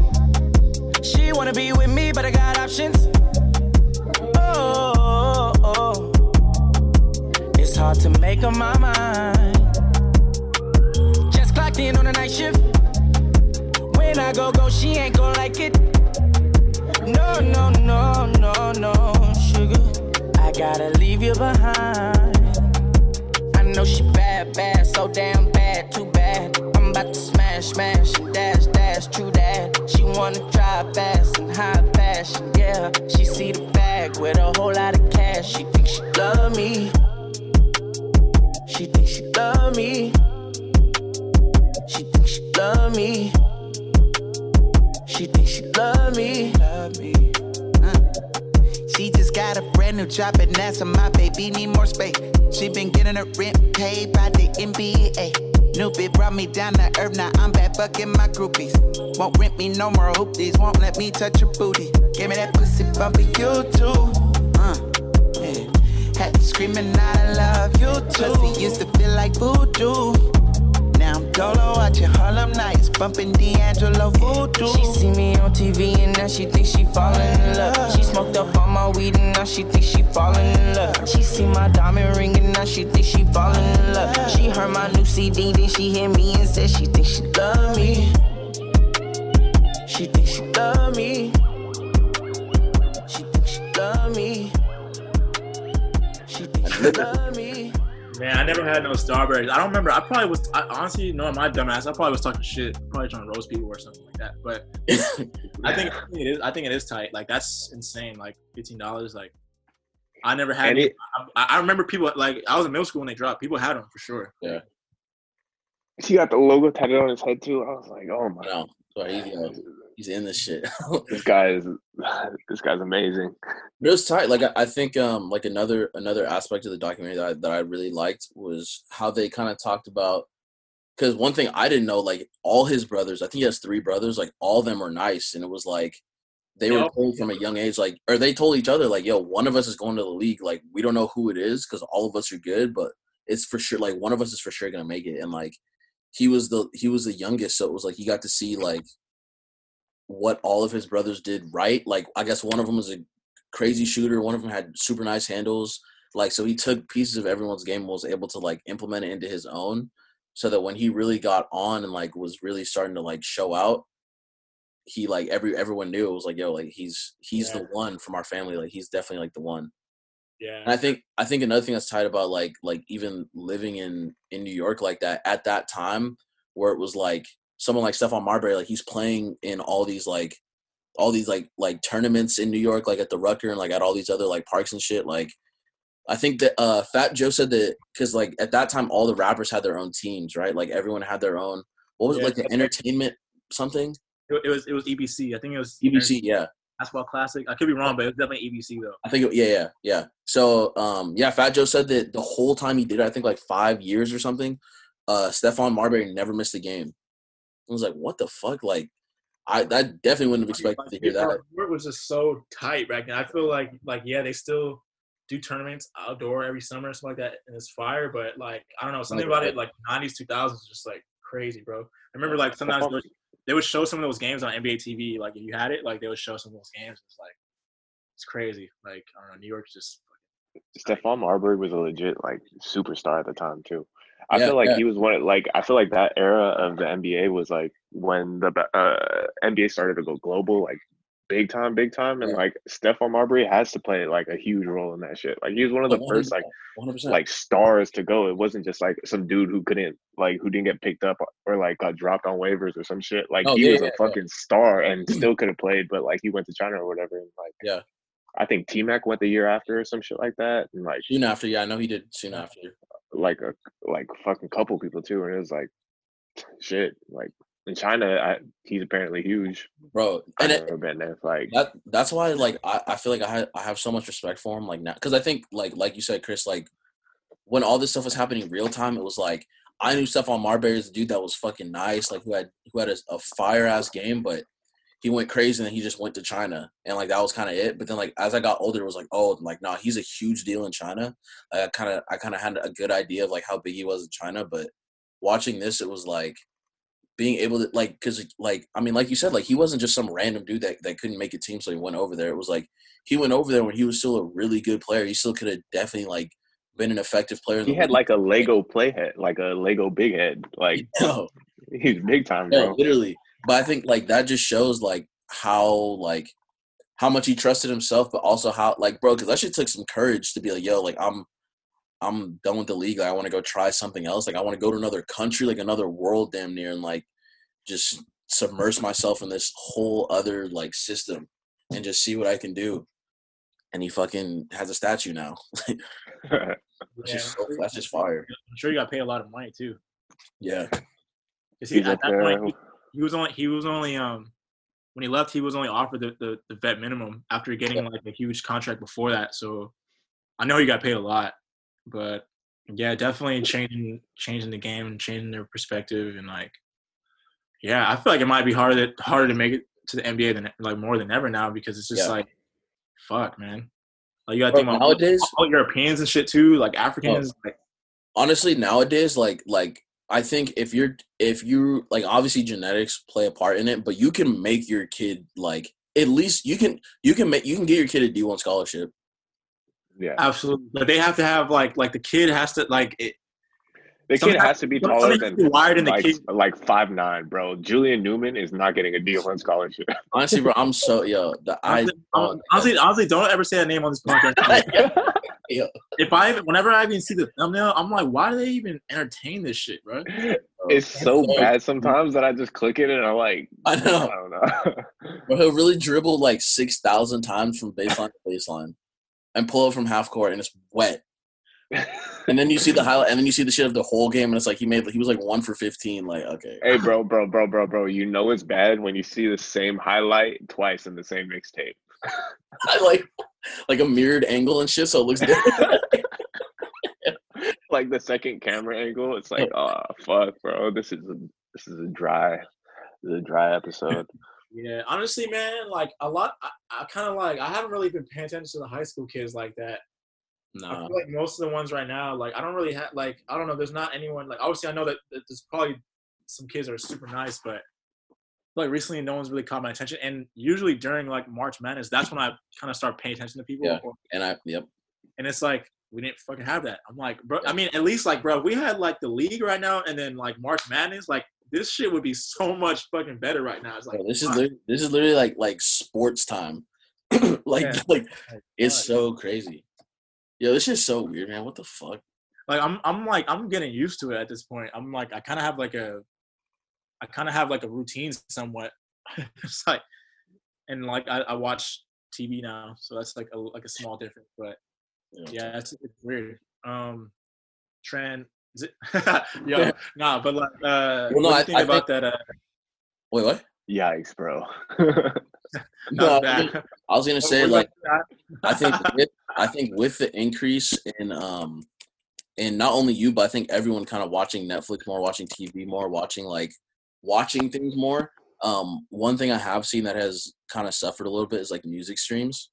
She wanna be with me, but I got options. Oh, oh, oh. it's hard to make up my mind. Just clocked in on a night shift. When I go, go, she ain't gon' like it. No, no, no, no, no, sugar. I gotta leave you behind. I know she bad, bad, so damn bad, too bad. I'm about to smash, smash, and dash, dash, true that. She wanna drive fast and high fashion, yeah. She see the bag with a whole lot of cash. She thinks she love me. She thinks she love me. She thinks she love me. New job at NASA. My baby need more space. She been getting her rent paid by the NBA. New bitch brought me down to earth. Now I'm back fucking my groupies. Won't rent me no more hoopies. Won't let me touch your booty. Give me that pussy bumpy, you too. Uh, yeah. Had to screaming, I love you too. Pussy used to feel like voodoo. Dolo watching Harlem Nights, bumping D'Angelo voodoo. She see me on TV and now she thinks she falling in love. She smoked up all my weed and now she thinks she falling in love. She see my diamond ring and now she thinks she falling in love. She heard my new CD, then she hit me and said she thinks she love me. She thinks she love me. She thinks she love me. She thinks she love me. Man, I never had no Starburys. I don't remember. I probably was I, honestly, knowing my dumbass, I probably was talking shit, probably trying to roast people or something like that. But I think I think it is. I think it is tight. Like that's insane. Like fifteen dollars. Like I never had. Any, it- I, I remember people like I was in middle school when they dropped. People had them for sure. Yeah. He got the logo tatted on his head too. I was like, oh my. No, so he's, in this shit. This guy is. This guy's amazing. It was tight. Like I, I think um like another another aspect of the documentary that I, that I really liked was how they kind of talked about because one thing I didn't know like all his brothers I think he has three brothers like all of them are nice and it was like they were told from a young age like or they told each other like yo one of us is going to the league like we don't know who it is because all of us are good but it's for sure like one of us is for sure gonna make it and like he was the he was the youngest so it was like he got to see like what all of his brothers did right like I guess one of them was a crazy shooter. One of them had super nice handles. like so he took pieces of everyone's game and was able to like implement it into his own so that when he really got on and like was really starting to like show out he like every everyone knew it was like yo like he's he's Yeah. the one from our family like he's definitely like the one Yeah. and i think i think another thing that's tied about like like even living in in new york like that at that time where it was like someone like Stephon Marbury, like he's playing in all these like all these like like tournaments in New York, like at the Rucker and like at all these other like parks and shit. Like I think that uh Fat Joe said that because like at that time all the rappers had their own teams, right? Like everyone had their own. What was it like the entertainment something? It, was it was EBC. I think it was EBC, yeah. Basketball Classic. I could be wrong, but it was definitely EBC though. I think it, yeah, yeah, yeah. So um yeah, Fat Joe said that the whole time he did it, I think like five years or something, uh Stephon Marbury never missed a game. I was like, what the fuck? Like I that definitely wouldn't have expected to hear that. New York was just so tight back then. I feel like like yeah, they still do tournaments outdoor every summer and stuff like that, and it's fire. But like I don't know, something about it like '90s, 2000s, is just like crazy, bro. I remember like sometimes they would, they would show some of those games on NBA TV. Like if you had it, like they would show some of those games. It's like it's crazy. Like I don't know, New York's just Stephon Marbury was a legit like superstar at the time too. I Yeah, feel like yeah. he was one of like I feel like that era of the NBA was like when the uh, NBA started to go global, like big time, big time, and Yeah. like Stephon Marbury has to play like a huge role in that shit. Like he was one of the first like 100%. like stars to go. It wasn't just like some dude who couldn't like who didn't get picked up or like got dropped on waivers or some shit. Like Oh, he yeah, was a yeah. fucking star and still could have played, but like he went to China or whatever. And like Yeah. I think T Mac went the year after or some shit like that. And like Soon after, yeah, I know he did soon after. Like a like fucking couple people too, and it was like shit. Like in China, I, he's apparently huge. Bro, I've and it, never been there. Like that that's why like I, I feel like I have I have so much respect for him like now because I think like like you said Chris like when all this stuff was happening real time it was like I knew Stephon Marbury as a dude that was fucking nice like who had who had a, a fire ass game but he went crazy and then he just went to China and like that was kind of it but then like as I got older it was like oh like nah he's a huge deal in China like, I kind of I kind of had a good idea of like how big he was in China but watching this it was like being able to like because like i mean like you said like he wasn't just some random dude that, that couldn't make a team so he went over there it was like he went over there when he was still a really good player he still could have definitely like been an effective player he had league. like a Lego playhead, like a Lego big head. Like Yo, he's big time, bro. literally but i think like that just shows like how like how much he trusted himself but also how like bro because that shit took some courage to be like yo like i'm i'm done with the league like, i want to go try something else like i want to go to another country like another world damn near and like just submerge myself in this whole other like system and just see what I can do. And he fucking has a statue now. that's yeah. just so, that's just fire. I'm sure you got paid a lot of money too. Yeah. Because he He's at up that there. point he, was only he was only um when he left he was only offered the, the, the vet minimum after getting like a huge contract before that. So I know he got paid a lot, but yeah, definitely changing changing the game and changing their perspective and like yeah, I feel like it might be harder harder to make it to the NBA than like more than ever now because it's just Yeah. like fuck man. Like you gotta Bro, think about nowadays- all Europeans and shit too, like Africans. Like, honestly nowadays like like i think if you're if you like obviously genetics play a part in it but you can make your kid like at least you can you can make you can get your kid a d1 scholarship yeah, Absolutely, but they have to have like like the kid has to like it. The kid something- has to be taller than wired in the like, kid. like five nine, bro. Julian Newman is not getting a D one scholarship. honestly bro i'm so yo the, i Honestly, honestly, honestly, don't ever say that name on this podcast. Yeah. if I even, whenever I even see the thumbnail, I'm like, why do they even entertain this shit, bro? it's so so- bad sometimes that I just click it and I'm like, I know, I don't know. Bro, he'll really dribble like six thousand times from baseline to baseline, and pull it from half court, and it's wet. And then you see the highlight, and then you see the shit of the whole game, and it's like he made he was like one for fifteen. Like okay, hey, bro, bro, bro, bro, bro. You know it's bad when you see the same highlight twice in the same mixtape. I like like a mirrored angle and shit, so it looks different. Like the second camera angle, it's like, oh fuck, bro. This is a this is a dry, this is a dry episode. Yeah, honestly, man, like a lot. I, I kind of like. I haven't really been paying attention to the high school kids like that. I feel like most of the ones right now, like I don't really have like I don't know. There's not anyone like obviously I know that, that there's probably some kids that are super nice, but like recently no one's really caught my attention. And usually during like March Madness, that's when I kind of start paying attention to people. Yeah. Or- and I yep. and it's like we didn't fucking have that. I'm like, bro. I mean, at least like, bro, we had like the league right now, and then like March Madness. Like this shit would be so much fucking better right now. It's like Bro, this is fuck. this is literally like like sports time. like Yeah. like it's so crazy. Yo, this is so weird, man. What the fuck? like I'm I'm like I'm getting used to it at this point. I'm like I kind of have like a I kind of have like a routine somewhat. it's like and like I, I watch TV now, so that's like a like a small difference. But yeah, it's, it's weird. Um, trend is it? Yo, nah, but like uh, Well, no, what do I- you think I about think- that? Uh, Wait, what? Yikes, bro. No. I, I was gonna say like I think with, I think with the increase in um in not only you but I think everyone kind of watching Netflix more, watching TV more, watching like watching things more. Um, one thing I have seen that has kind of suffered a little bit is like music streams.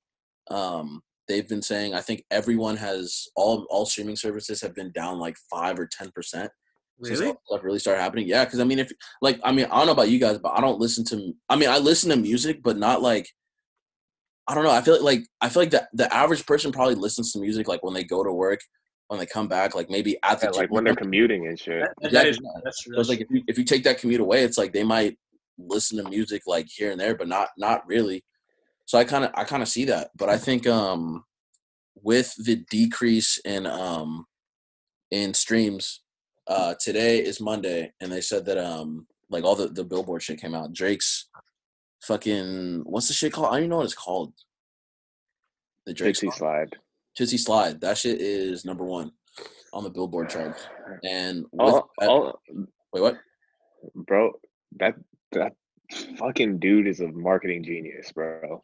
Um, they've been saying I think everyone has all all streaming services have been down like five or ten percent since Really? all this stuff really started happening. Yeah, because I mean, if like I mean, I don't know about you guys, but I don't listen to. I mean, I listen to music, but not like. I don't know. I feel like, like I feel like the the average person probably listens to music like when they go to work, when they come back, like maybe at the Yeah, like when they're commuting and shit. That- that is Exactly. that's true. So it's like if you, if you take that commute away, it's like they might listen to music like here and there, but not not really. So I kind of I kind of see that, but I think um with the decrease in um in streams, uh today is Monday, and they said that um like all the the Billboard shit came out. Drake's fucking what's the shit called? I don't even know what it's called. The Drake song. slide. Toosie Slide. That shit is number one on the Billboard charts. And with All, that- all, wait, what? bro, that that fucking dude is a marketing genius, bro.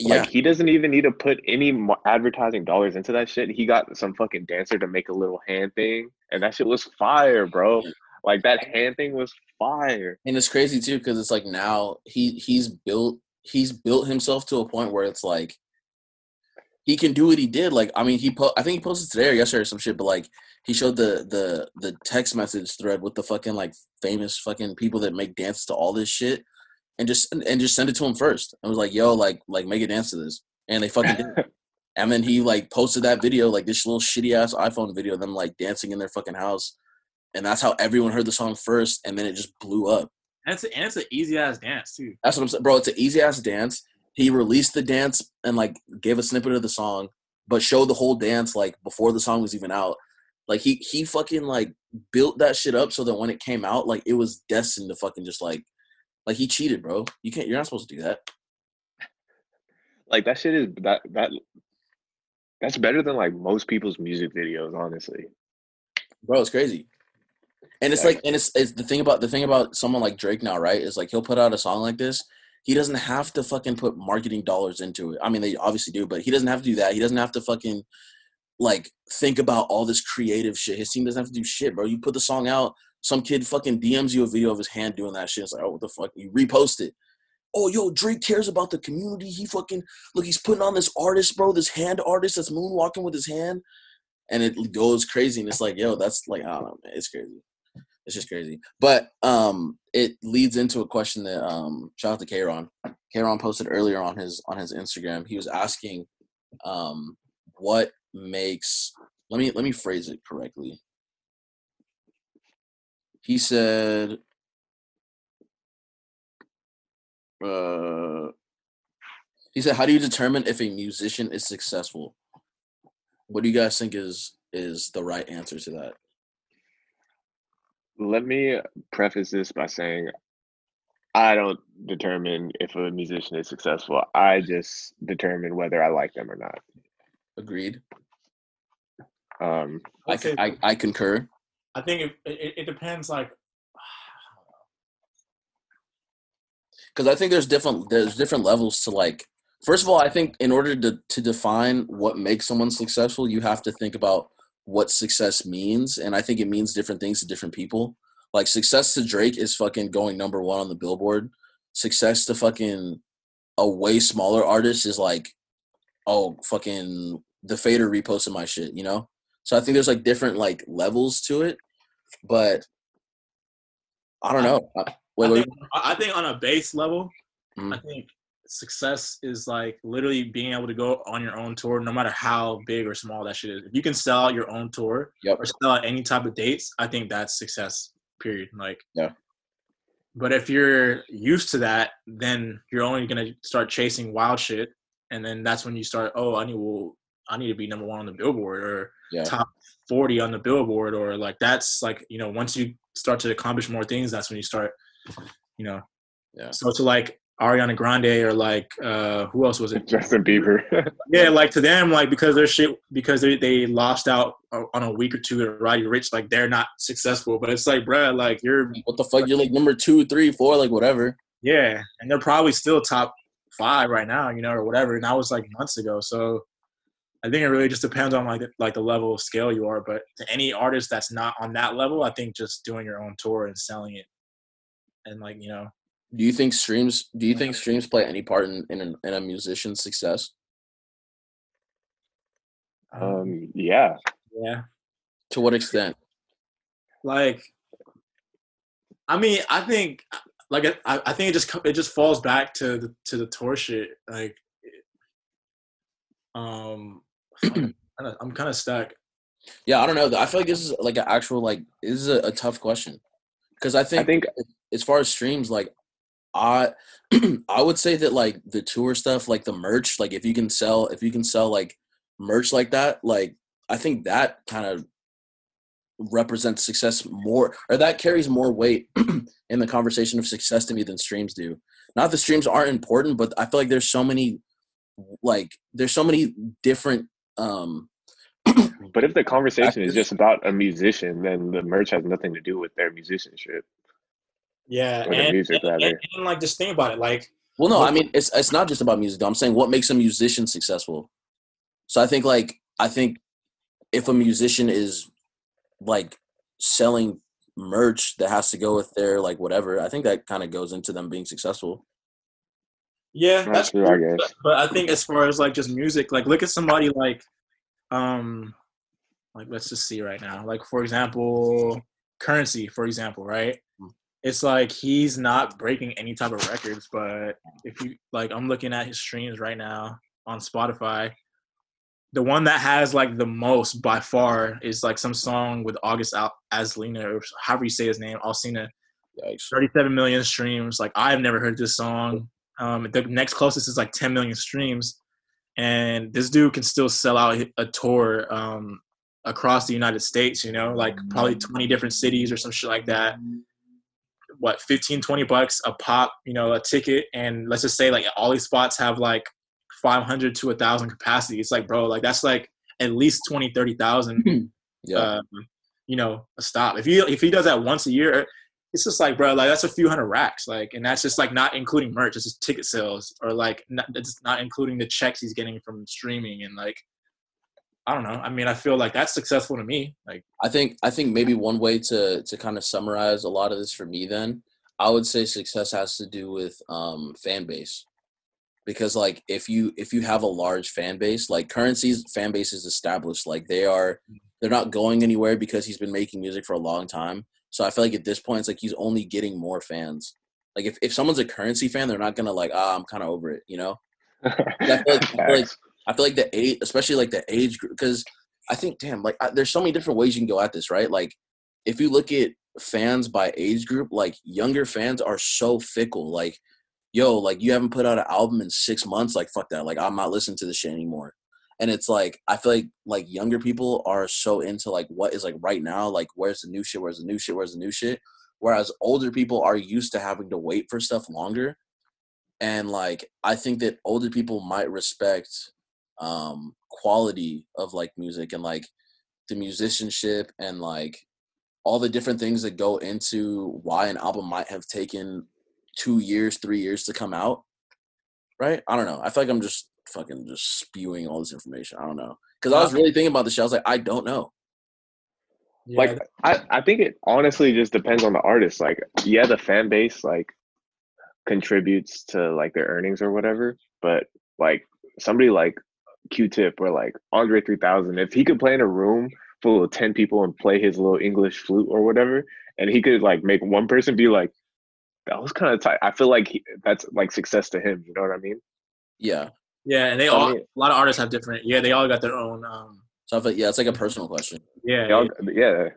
Yeah, Like he doesn't even need to put any advertising dollars into that shit. He got some fucking dancer to make a little hand thing, and that shit was fire, bro. Like that hand thing was fire. and it's crazy too because it's like now he he's built he's built himself to a point where it's like he can do what he did. Like I mean, he po- I think he posted today or yesterday or some shit, but like he showed the the the text message thread with the fucking like famous fucking people that make dances to all this shit, and just and just send it to him first. I was like, yo, like like make a dance to this, and they fucking did. it. And then he like posted that video, like this little shitty ass iPhone video, of them like dancing in their fucking house, and that's how everyone heard the song first, and then it just blew up. and it's a, and it's an easy ass dance too. That's what I'm saying, bro. It's an easy ass dance. He released the dance and like gave a snippet of the song, but showed the whole dance like before the song was even out. Like he he fucking like built that shit up so that when it came out, like it was destined to fucking just like like he cheated, bro. You can't. You're not supposed to do that. Like that shit is that that that's better than like most people's music videos, honestly. bro it's crazy and it's like and it's, it's the thing about the thing about someone like drake now right is like he'll put out a song like this he doesn't have to fucking put marketing dollars into it i mean they obviously do but he doesn't have to do that he doesn't have to fucking like think about all this creative shit his team doesn't have to do shit bro you put the song out some kid fucking dms you a video of his hand doing that shit. It's like oh what the fuck? You repost it. Oh yo drake cares about the community. He fucking look he's putting on this artist bro this hand artist that's moonwalking with his hand. And it goes crazy and it's like yo that's like i don't know man it's crazy. It's just crazy. But um it leads into a question that um shout out to Kron. Kron posted earlier on his on his instagram. He was asking um what makes let me let me phrase it correctly he said uh he said how do you determine if a musician is successful what do you guys think is is the right answer to that Let me preface this by saying I don't determine if a musician is successful. I just determine whether I like them or not. agreed Um, I, I i concur I think it, it, it depends. Like because I think there's different there's different levels to like. First of all, I think in order to to define what makes someone successful, you have to think about what success means, and I think it means different things to different people. Like success to Drake is fucking going number one on the Billboard. Success to fucking a way smaller artist is like, oh fucking the Fader reposted my shit, you know. So I think there's like different like levels to it, but I don't know. Uh, Wait, I think, I I think on a base level, Mhm. I think success is like literally being able to go on your own tour, no matter how big or small that shit is. If you can sell out your own tour Yep. or sell out any type of dates, I think that's success. Period. Like, Yeah. But if you're used to that, then you're only gonna start chasing wild shit, and then that's when you start. Oh, I need well, I need to be number one on the Billboard or Yeah. top forty on the Billboard, or like that's like you know once you start to accomplish more things, that's when you start, you know. Yeah. So to like Ariana Grande or like uh who else was it? Justin Bieber. Yeah, like to them, like because their shit because they they lost out on a week or two to Roddy Ricch, like they're not successful. But it's like, bruh, like you're What the fuck? You're like number two, three, four, like whatever. yeah, and they're probably still top five right now, you know, or whatever. And that was like months ago. So I think it really just depends on like the, like the level of scale you are. But to any artist that's not on that level, I think just doing your own tour and selling it, and like you know, Do you think streams? Do you think streams play any part in in, an, in a musician's success? um, yeah. yeah. To what extent? like i mean i think like i, I think it just it just falls back to the to the tour shit like um i'm kind of stuck Yeah, I don't know. I feel like this is like an actual like this is a, a tough question because I think I think as far as streams, like I I would say that like the tour stuff, like the merch, like if you can sell if you can sell like merch like that, like I think that kind of represents success more or that carries more weight in the conversation of success to me than streams do. Not that streams aren't important, but I feel like there's so many like there's so many different um But if the conversation is just about a musician, then the merch has nothing to do with their musicianship yeah or their and, music, and, and, and, like just think about it like Well, no, What- I mean it's it's not just about music. Though. I'm saying what makes a musician successful. So I think like I think if a musician is like selling merch that has to go with their like whatever, I think that kind of goes into them being successful. Yeah That's that's true, I guess. but, i think as far as like just music like look at somebody like um like let's just see right now. Like for example Curren$y for example right? It's like he's not breaking any type of records but if you like i'm looking at his streams right now on spotify. The one that has like the most by far is like some song with august Al- aslina or however you say his name alsina Yikes. 37 million streams. Like i've never heard this song um the next closest is like 10 million streams. And this dude can still sell out a tour um across the united states you know like probably 20 different cities or some shit like that. What 15 20 bucks a pop you know a ticket. And let's just say like all these spots have like 500 to a thousand capacity. It's like bro like that's like at least 20 30,000 Yeah. um, you know, a stop. If he if he does that once a year, it's just like, bro, like that's a few hundred racks, like, and that's just like not including merch. It's just ticket sales, or like, not, it's not including the checks he's getting from streaming, and like, I don't know. I mean, I feel like that's successful to me. Like, I think I think maybe one way to to kind of summarize a lot of this for me then I would say success has to do with um fan base. Because like if you if you have a large fan base, like Curren$y's fan base is established, like they are they're not going anywhere because he's been making music for a long time. So I feel like at this point it's like he's only getting more fans. Like if, if someone's a Curren$y fan, they're not gonna like, ah, I'm kinda over it, you know? I feel like, I feel like I feel like the age, especially like the age group, because I think, damn, like I, there's so many different ways you can go at this, right? Like if you look at fans by age group, like younger fans are so fickle. Like, yo, like you haven't put out an album in six months, like fuck that, like I'm not listening to this shit anymore. And it's like I feel like like younger people are so into like what is like right now, like where's the new shit, where's the new shit, where's the new shit. Whereas older people are used to having to wait for stuff longer. And like I think that older people might respect um quality of like music and like the musicianship and like all the different things that go into why an album might have taken two years three years to come out right i don't know i feel like i'm just fucking just spewing all this information i don't know because i was really thinking about this shit i was like i don't know yeah, like I, I think it honestly just depends on the artist like yeah the fan base like contributes to like their earnings or whatever but like somebody like q-tip or like andre 3000 if he could play in a room full of 10 people and play his little english flute or whatever and he could like make one person be like that was kind of tight. I feel like he, that's like success to him. You know what I mean? Yeah. Yeah, and they I all mean- a lot of artists have different. Yeah, they all got their own. Um, So I feel, yeah, it's like a personal question. yeah, Y'all, yeah.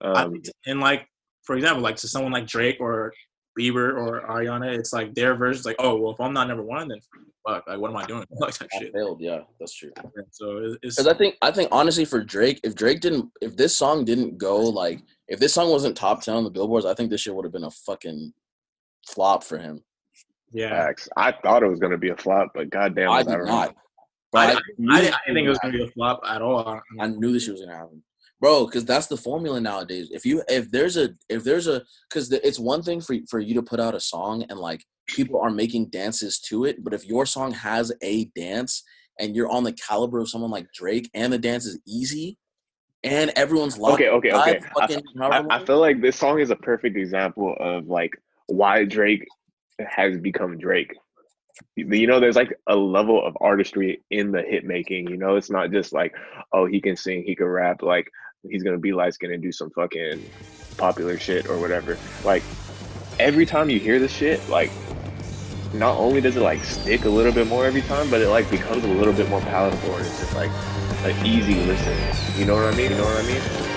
Um, think- and like for example, like to someone like Drake or Bieber or Ariana, it's like their version's like, oh well, if I'm not number one, then fuck, like what am I doing? Like that I shit. failed. Yeah, that's true. So it's Because I think I think honestly for Drake, if Drake didn't, if this song didn't go like, if this song wasn't top ten on the billboards, I think this shit would have been a fucking flop for him. Yeah. facts. I thought it was gonna be a flop, but goddamn, I was did wrght. not. I, But I, knew I, I didn't think it was gonna be a flop at all. I knew this was gonna happen, bro. Because that's the formula nowadays. If you if there's a if there's a because it's one thing for for you to put out a song and like people are making dances to it, but if your song has a dance and you're on the caliber of someone like Drake and the dance is easy and everyone's locked Okay, okay, okay. fucking I, I feel like this song is a perfect example of like why Drake has become Drake. You know, there's like a level of artistry in the hit making. You know, it's not just like, oh, he can sing, he can rap. Like he's gonna be light skinned and do some fucking popular shit or whatever. Like every time you hear this shit, like not only does it like stick a little bit more every time, but it like becomes a little bit more palatable and it's just like an easy listen. You know what I mean? You know what I mean?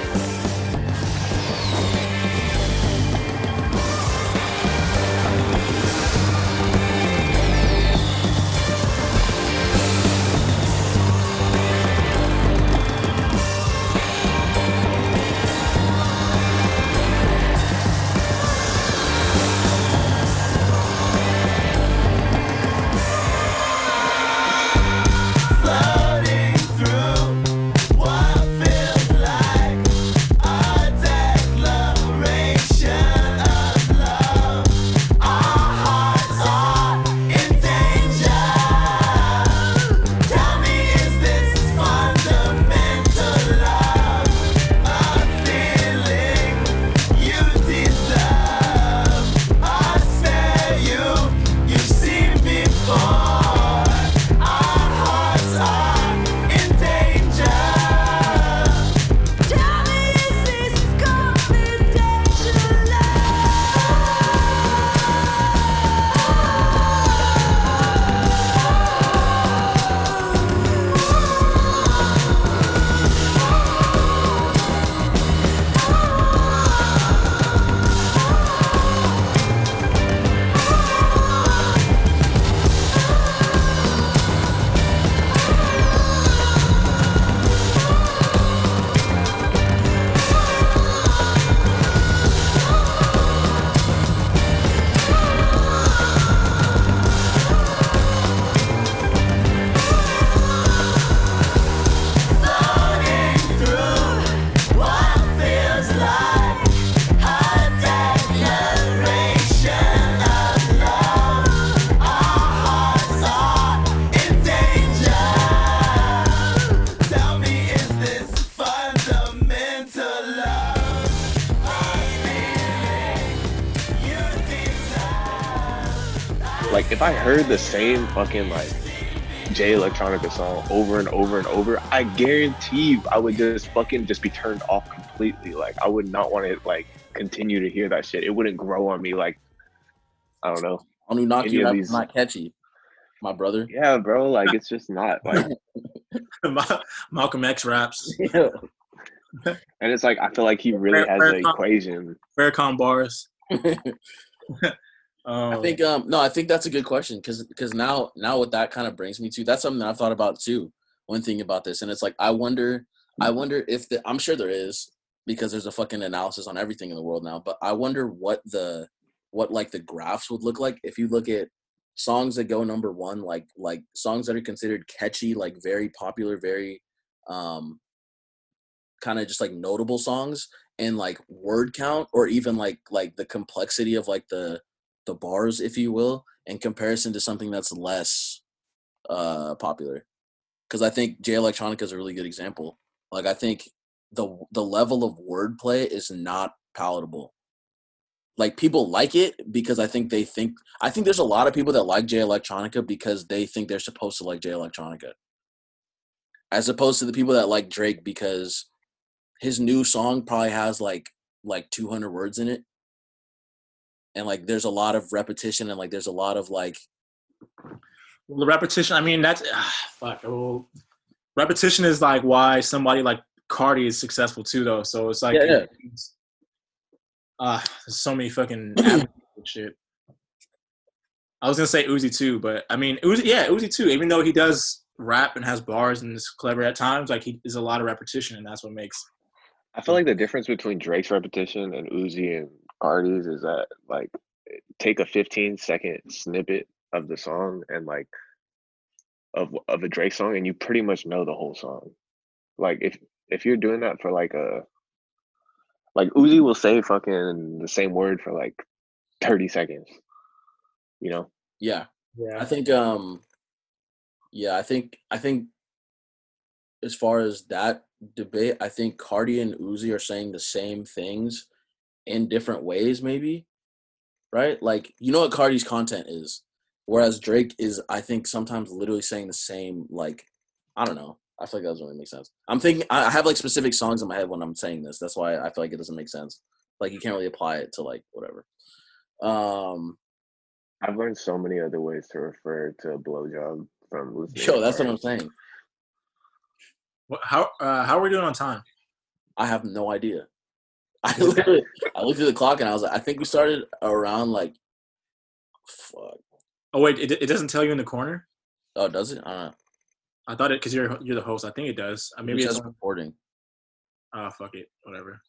Heard the same fucking like Jay Electronica song over and over and over, I guarantee you I would just fucking just be turned off completely. Like I would not want to like continue to hear that shit. It wouldn't grow on me like I don't know. on knock any you of these- not catchy, my brother. Yeah, bro. Like it's just not like Malcolm X raps, and it's like I feel like he really Fair- has fair an com- equation. Farrakhan bars. I Um, think um no, I think that's a good question because because now now what that kind of brings me to that's something that I've thought about too. One thing about this, and it's like I wonder, I wonder if the I'm sure there is because there's a fucking analysis on everything in the world now. But I wonder what the what like the graphs would look like if you look at songs that go number one, like like songs that are considered catchy, like very popular, very um kind of just like notable songs and like word count or even like like the complexity of like the the bars if you will in comparison to something that's less uh popular. Because i think j electronica is a really good example. Like i think the the level of wordplay is not palatable. Like people like it because i think they think i think there's a lot of people that like j electronica because they think they're supposed to like j electronica. As opposed to the people that like drake because his new song probably has like like 200 words in it and like there's a lot of repetition and like there's a lot of like Well, the repetition. I mean, that's ah, fuck. Well, repetition is like why somebody like Cardi is successful too, though. So it's like, Yeah, yeah. it's- ah, there's so many fucking shit. I was gonna say Uzi too, but I mean Uzi, yeah, Uzi too. Even though he does rap and has bars and is clever at times, like he is a lot of repetition, and that's what makes. I feel like the difference between Drake's repetition and Uzi and Cardi's is that like take a 15 second snippet of the song and like of of a Drake song and you pretty much know the whole song. Like if if you're doing that for like a like Uzi will say fucking the same word for like 30 seconds. You know? yeah Yeah, I think um yeah, I think I think as far as that debate, I think Cardi and Uzi are saying the same things in different ways maybe. Right? Like you know what Cardi's content is. Whereas Drake is I think sometimes literally saying the same like I don't know. I feel like that doesn't really make sense. I'm thinking I I have like specific songs in my head when I'm saying this. That's why I feel like it doesn't make sense. Like you can't really apply it to like whatever. Um I've learned so many other ways to refer to a blowjob from listening. yo, that's what I'm saying. What, how uh, how are we doing on time? I have no idea. I literally, I looked at the clock and I was like, I think we started around like, fuck. Oh wait, it, it doesn't tell you in the corner. Oh, does it? I. I thought it because you're you're the host. I think it does. Uh, Maybe it's recording. uh fuck it, whatever.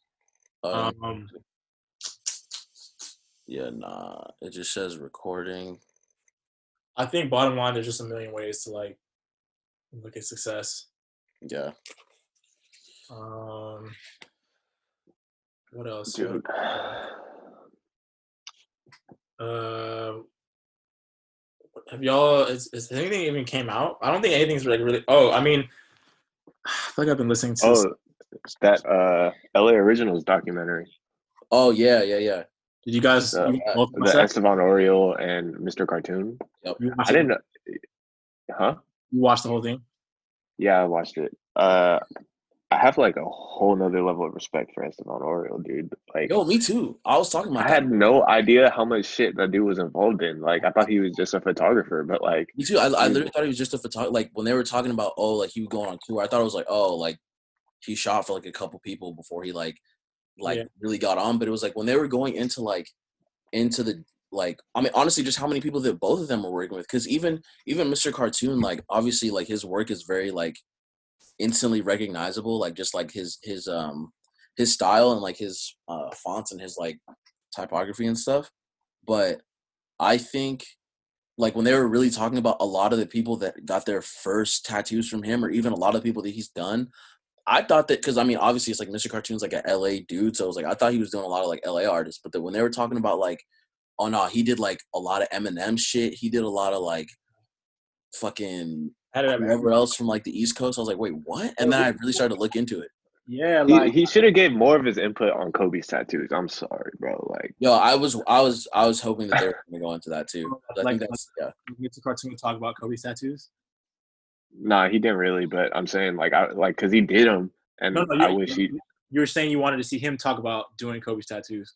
Uh, Um, yeah, nah. It just says recording. I think bottom line, there's just a million ways to like look at success. Yeah. Um, what else? Dude. Uh, have y'all? Is, is anything even came out? I don't think anything's like really. Oh, I mean, I feel like I've been listening to. Oh, that uh LA Originals documentary. Oh yeah, yeah, yeah. Did you guys? The, you both watch the that? Estevan Oriol and Mr. Cartoon. Yep. You I it? didn't. Huh? You watched the whole thing? Yeah, I watched it. Uh, I have like a whole nother level of respect for Estevan Oriol, dude. Like, Yo, me too. I was talking about I that. had no idea how much shit that dude was involved in. Like, I thought he was just a photographer, but like, Me too. I, I literally thought he was just a photographer. Like when they were talking about, oh, like he was going on tour. I thought it was like, oh, like he shot for like a couple people before he like, like Yeah. really got on. But it was like when they were going into like, into the like, I mean, honestly, just how many people that both of them were working with. Because even even Mr. Cartoon, like obviously, like his work is very like instantly recognizable. Like just like his his um his style and like his uh fonts and his like typography and stuff. But I think like when they were really talking about a lot of the people that got their first tattoos from him or even a lot of people that he's done i thought that because i mean obviously it's like mr cartoon's like a la dude so it was like i thought he was doing a lot of like la artists but then when they were talking about like oh no he did like a lot of eminem shit he did a lot of like fucking How did that whoever else from like the east coast i was like wait what and then i really started to look into it Yeah, he, like he should have gave more of his input on Kobe's tattoos. I'm sorry, bro. Like, yo i was i was i was hoping that they were going to go into that too i Like- think that's yeah you get to cartoon to talk about Kobe's tattoos. nah, he didn't really. But I'm saying, like, I like because he did them, and No, no, I wish he. You were saying you wanted to see him talk about doing Kobe's tattoos.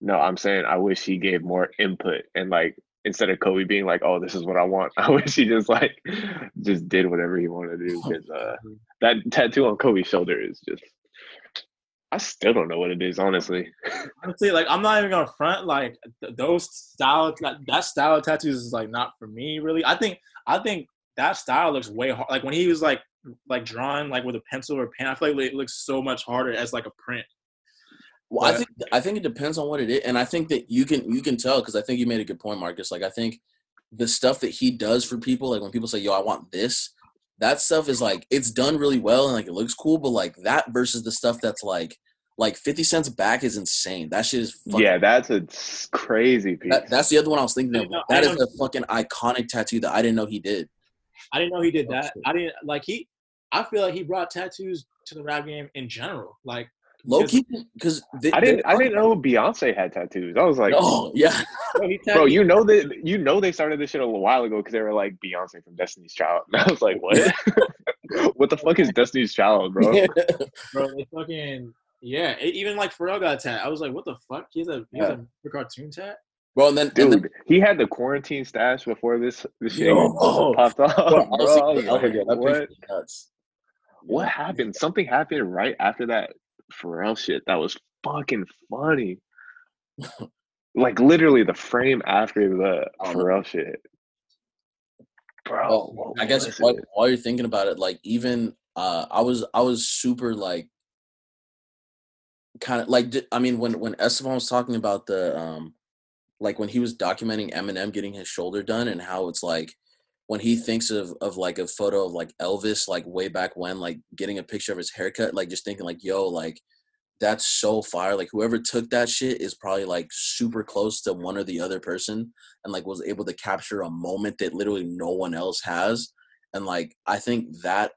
No, I'm saying I wish he gave more input and like instead of Kobe being like, "Oh, this is what I want," I wish he just like just did whatever he wanted to do. Because uh, that tattoo on Kobe's shoulder is just. I still don't know what it is, honestly. Honestly, like I'm not even gonna front. Like th- those style, that, that style of tattoos is like not for me, really. I think, I think that style looks way hard. Like when he was like, like drawing like with a pencil or pen, I feel like it looks so much harder as like a print. Well, I think I think it depends on what it is, and I think that you can you can tell because I think you made a good point, Marcus. Like I think the stuff that he does for people, like when people say, "Yo, I want this," that stuff is like it's done really well and like it looks cool, but like that versus the stuff that's like like Fifty Cent's back is insane. That shit is fucking, Yeah, that's a crazy piece. That, that's the other one I was thinking I of. know- That I is know- a fucking iconic tattoo that I didn't know he did. I didn't know he did Oh, that. I didn't like he. I feel like he brought tattoos to the rap game in general. Like Low because- key, because I didn't. I didn't know Beyonce had tattoos. I was like, Oh yeah, bro, he bro, tattooed- you know that you know they started this shit a little while ago because they were like Beyonce from Destiny's Child. And I was like, what? what the fuck is Destiny's Child, bro? bro, they fucking Yeah, e- even like Pharrell got a tat. I was like, what the fuck? He has a he has Yeah. a cartoon tat. Bro, and then, and then Dude, he had the quarantine stash before this this shit Yo. popped off. bro, I Bro, I was like, what? nuts. What happened? Something happened right after that Pharrell shit. That was fucking funny. like literally the frame after the I. Pharrell shit. Bro, Well, I guess while, while you're thinking about it, like even uh, I was I was super like kind of like I mean when when Estevan was talking about the um like when he was documenting Eminem getting his shoulder done and how it's like when he thinks of of like a photo of like Elvis like way back when like getting a picture of his haircut like just thinking like yo like that's so fire like whoever took that shit is probably like super close to one or the other person and like was able to capture a moment that literally no one else has. And like i think that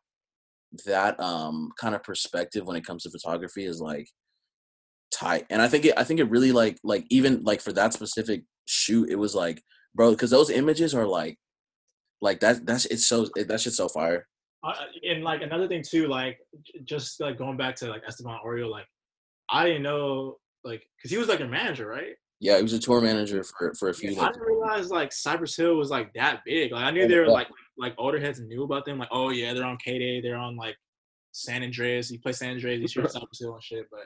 that um kind of perspective when it comes to photography is like tight. And i think it i think it really like like even like for that specific shoot it was like bro because those images are like like that that's it's so it, that shit's so fire Uh, and like another thing too, like just like going back to like Estevan Oriol, like I didn't know like because he was like a manager, right? yeah he was a tour manager for for a few I didn't realize like Cypress Hill was like that big. Like I knew they were like like older heads knew about them. Like oh yeah, they're on K Day, they're on like San Andreas. You play San Andreas, you shoot Cypress Hill and shit. But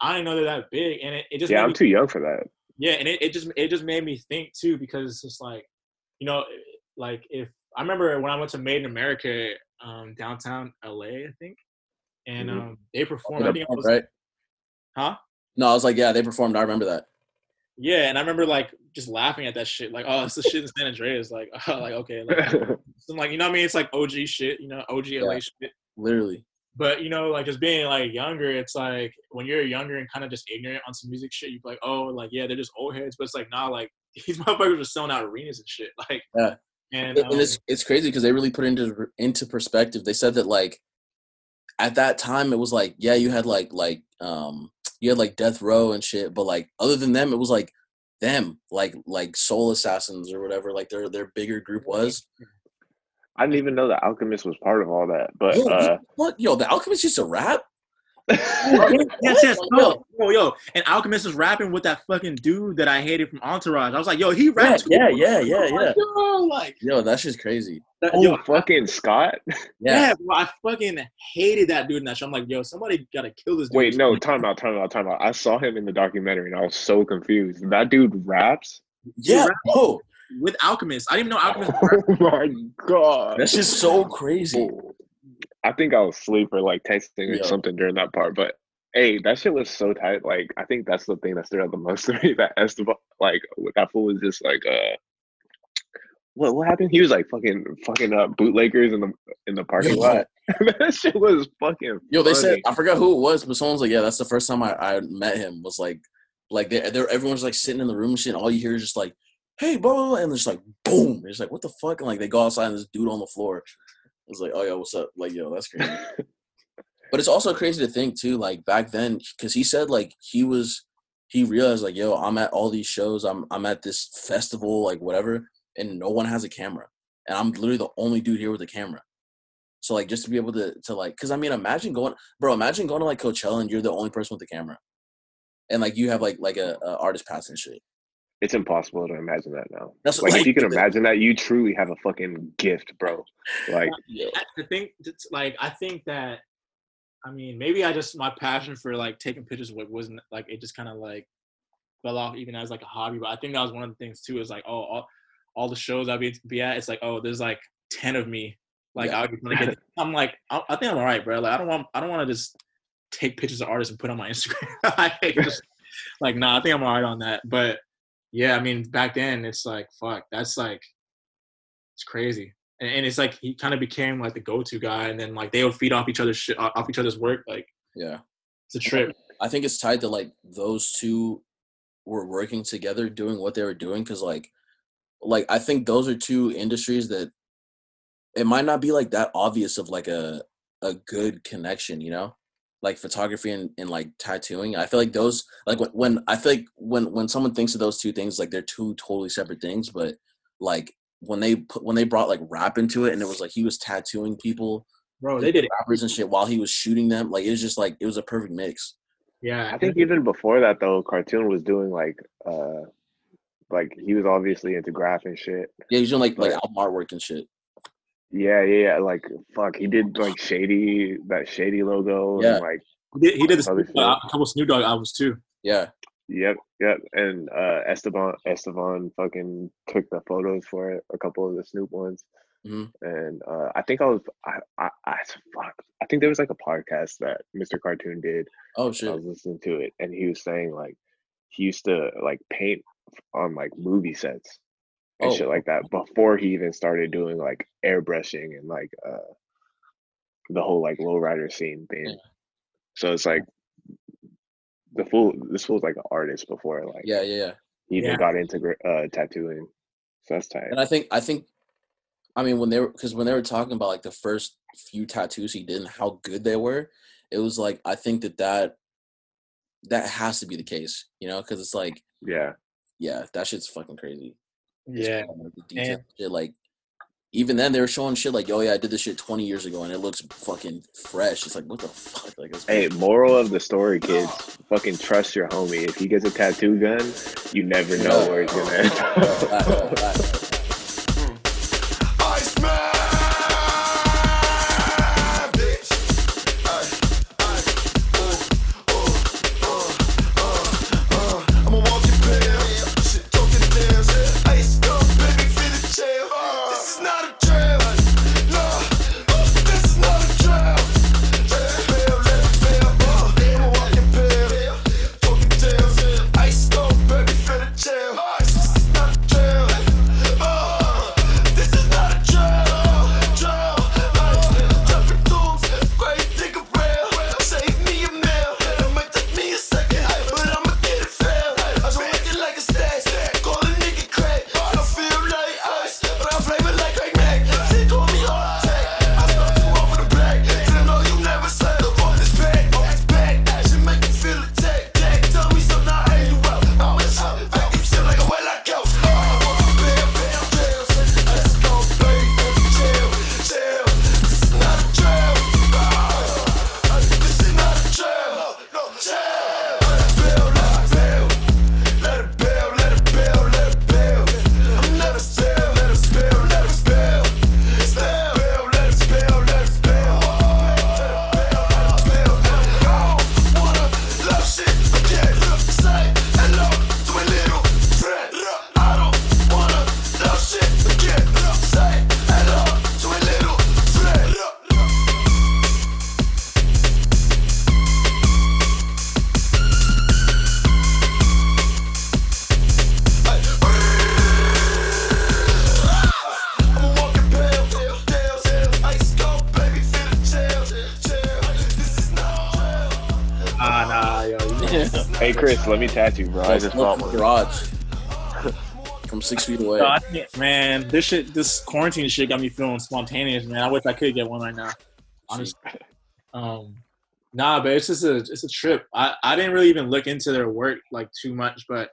I didn't know they're that big, and it, it just Yeah, I'm me too young for that. yeah and it, it just it just made me think too because it's just like you know like if i remember when i went to made in america um downtown la i think and Mhm. um they performed i think I was, right? Huh? No i was like yeah they performed i remember that. Yeah and i remember like just laughing at that shit like oh it's the shit in san andreas like like okay like, I'm like you know what i mean? It's like og shit you know og la shit. literally. But you know like just being like younger it's like when you're younger and kind of just ignorant on some music shit you're like oh like yeah they're just old heads but it's like nah like these motherfuckers are selling out arenas and shit like Yeah. And, and um, it's it's crazy because they really put it into into perspective. They said that like at that time it was like yeah you had like like um you had like Death Row and shit, but like other than them it was like them like like Soul Assassins or whatever like their their bigger group was. I didn't even know the Alchemist was part of all that. But Yo, uh, what yo the Alchemist used to rap. Yes, yes, Like, oh. yo, yo, yo, and Alchemist was rapping with that fucking dude that I hated from Entourage. I was like, yo, he Yeah, raps. too. yeah, yeah, yeah, like, yeah. Yo, like, Yo, that shit's crazy. that, oh, yo, I- fucking Scott. yeah, bro, I fucking hated that dude in that show. I'm like, yo, somebody gotta kill this dude. Wait, no, time out, time out, time out. I saw him in the documentary and I was so confused. That dude raps. Yeah, bro, oh. with Alchemist. I didn't even know Alchemist. Oh my god. that's just so crazy. Oh. I think I was asleep or like texting or Yo. something during that part. But hey, that shit was so tight. Like I think that's the thing that stood out the most to me. That Estevan, like that fool was just like uh. What, what happened? He was like fucking fucking up bootleggers in the in the parking lot. that shit was fucking. Yo, they said. I forgot who it was, but someone's like, yeah, that's the first time I, I met him. Was like, like they they everyone's like sitting in the room and shit. And all you hear is just like, hey, blah, blah, blah, and it's like boom. It's like what the fuck? And like they go outside and this dude on the floor. It's like, oh yeah, what's up? Like yo, that's crazy. but it's also crazy to think too, like back then, because he said like he was he realized like yo, I'm at all these shows, I'm I'm at this festival, like whatever, and no one has a camera, and I'm literally the only dude here with a camera. So like just to be able to to like, cause I mean, imagine going, bro, imagine going to like Coachella and you're the only person with the camera, and like you have like like a, a artist pass and shit. It's impossible to imagine that now. That's like, like if you can imagine that, you truly have a fucking gift, bro. Like Yeah. I think it's like I think that I mean maybe I just my passion for like taking pictures wasn't like it just kind of like fell off even as like a hobby. But I think that was one of the things too is like oh all, all the shows I'd be, be at it's like oh there's like ten of me like Yeah. I'll be trying to get. I'm like I, I think I'm alright, bro. Like I don't want I don't want to just take pictures of artists and put on my Instagram. like, just, like nah, I think I'm alright on that. But yeah, I mean back then it's like fuck that's like it's crazy and, and it's like he kind of became like the go-to guy, and then like they would feed off each other's shit, off each other's work. Like Yeah. it's a trip. I think it's tied to like those two were working together doing what they were doing because like like I think those are two industries that it might not be like that obvious of like a a good connection, you know? Like photography and, and like tattooing. I feel like those like when, when I feel like when when someone thinks of those two things, like they're two totally separate things, but like when they put when they brought like rap into it and it was like he was tattooing people Bro, they did it. rappers and shit while he was shooting them. Like it was just like it was a perfect mix. Yeah, I think even before that though, cartoon was doing like uh like he was obviously into graph and shit. Yeah, he's doing like like But- album artwork and shit. Yeah, yeah, yeah. Like fuck, he did like shady that shady logo Yeah. and like he did, he did the other Snoop Dogg- a couple Snoop Dogg albums too. Yeah. Yep, yep. And uh Estevan Estevan fucking took the photos for it, a couple of the Snoop ones. Mhm. And uh I think I was I I, I fuck I think there was like a podcast that Mr. Cartoon did. Oh shit! I was listening to it and he was saying like he used to like paint on like movie sets and Oh. shit like that before he even started doing like airbrushing and like uh the whole like lowrider scene thing. Yeah. So it's like the fool this fool's like an artist before like Yeah, yeah, yeah. he even Yeah. got into uh tattooing. So that's tight. And I think I think I mean when they were because when they were talking about like the first few tattoos he did and how good they were, it was like I think that that that has to be the case, you know, because it's like Yeah. yeah, that shit's fucking crazy. Just Yeah, like the detail and- shit, like even then they were showing shit like, oh yeah, I did this shit 20 years ago and it looks fucking fresh. It's like what the fuck? Like it's Hey, moral of the story, kids. Fucking trust your homie. If he gets a tattoo gun, you never know where he's gonna end let me tattoo, bro. I just bought one. garage from six feet away. No, I can't, man, this shit, this quarantine shit got me feeling spontaneous, man. I wish I could get one right now. Honestly. Um, nah, but it's just a it's a trip. I I didn't really even look into their work like too much, but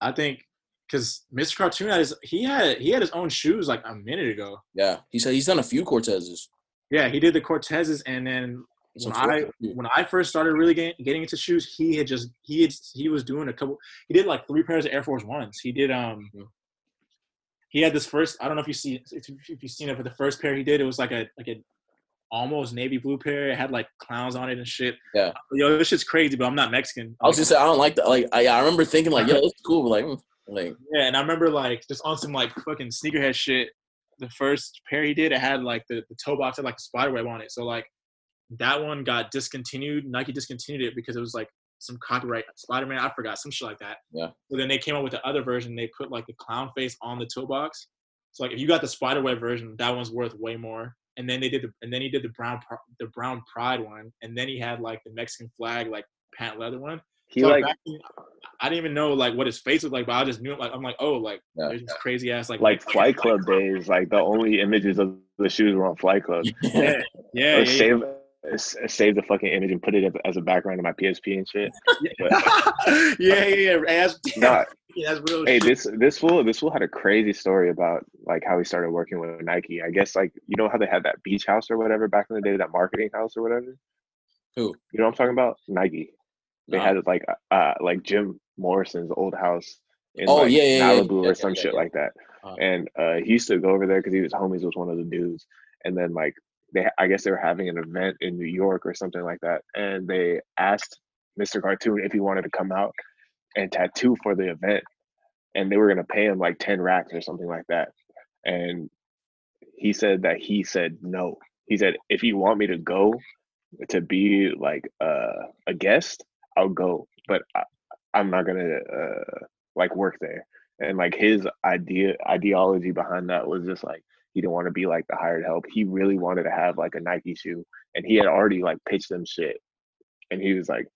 I think because Mr. Cartoon had his, he had he had his own shoes like a minute ago. Yeah, he said he's done a few Cortezes. Yeah, he did the Cortezes, and then Some when I when I first started really getting, getting into shoes, he had just he had he was doing a couple. He did like three pairs of Air Force Ones. He did um. Mhm. He had this first. I don't know if you see if, you- if you've seen it, but the first pair he did, it was like a like a almost navy blue pair. It had like clowns on it and shit. Yeah. Yo, this shit's crazy, but I'm not Mexican. I was gonna say I don't like that. Like I, I remember thinking like, yeah, it's cool, like, mm, like Yeah, and I remember like just on some like fucking sneakerhead shit. The first pair he did, it had like the, the toe box had like a spider web on it. So like that one got discontinued. Nike discontinued it because it was like some copyright Spider Man. I forgot some shit like that. Yeah. So then they came up with the other version. They put like the clown face on the toe box. So like if you got the spider web version, that one's worth way more. And then they did the and then he did the brown the brown pride one, and then he had like the Mexican flag like pant leather one. He So like then, I didn't even know like what his face was like, but I just knew it. Like I'm like, oh, like Yeah. there's this crazy ass like like Flight Club days. Like the only images of the shoes were on Flight Club. Yeah, yeah, yeah, yeah. Save the fucking image and put it as a background in my PSP and shit. Yeah, yeah, yeah. Hey, That's, nah, yeah, that's real hey, shit. this this fool this fool had a crazy story about like how he started working with Nike. I guess like you know how they had that beach house or whatever back in the day, that marketing house or whatever. Who? You know what I'm talking about? Nike. They Nah. had like uh like Jim Morrison's old house in Oh, like yeah, yeah, Malibu yeah, or some shit like that. Uh, And uh he used to go over there because he was homies with one of the dudes. And then like they I guess they were having an event in New York or something like that. And they asked Mr. Cartoon if he wanted to come out and tattoo for the event. And they were gonna pay him like 10 racks or something like that. And he said that he said no. He said, if you want me to go to be like uh, a guest, I'll go, but I, I'm not gonna uh, like work there. And like his idea ideology behind that was just like he didn't want to be like the hired help. He really wanted to have like a Nike shoe, and he had already like pitched them shit. And he was like,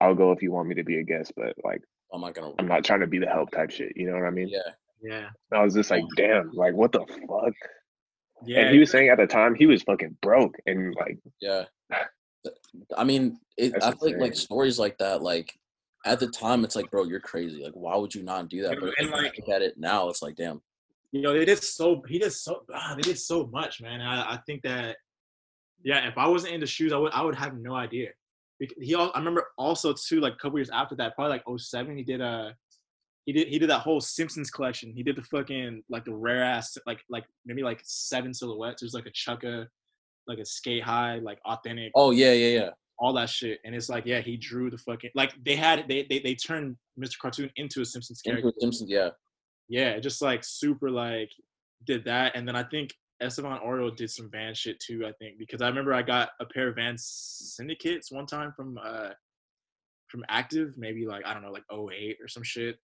"I'll go if you want me to be a guest, but like I'm not gonna. I'm not trying to be the help type shit." You know what I mean? Yeah. Yeah. I was just like, "Damn, like what the fuck." Yeah. And he was saying at the time he was fucking broke and like Yeah. I mean, it, I feel like like stories like that, like at the time, it's like, bro, you're crazy. Like, why would you not do that? But and, like, like- look at it now, it's like, damn. You know, they did so he did so ah, they did so much, man. I, I think that yeah, if I wasn't in the shoes, I would I would have no idea. He I remember also too like a couple years after that, probably like 07, he did a he did he did that whole Simpsons collection. He did the fucking like the rare ass like like maybe like seven silhouettes. There's like a chukka, like a skate high, like authentic. Oh yeah, yeah, yeah. all that shit. And it's like, yeah, he drew the fucking like they had they they, they turned Mr. Cartoon into a Simpsons character. Into Simpsons, yeah. Yeah, just like super like did that. And then I think Estevan Oriol did some van shit too, I think, because I remember I got a pair of van syndicates one time from uh from Active, maybe like I don't know, like 08 or some shit.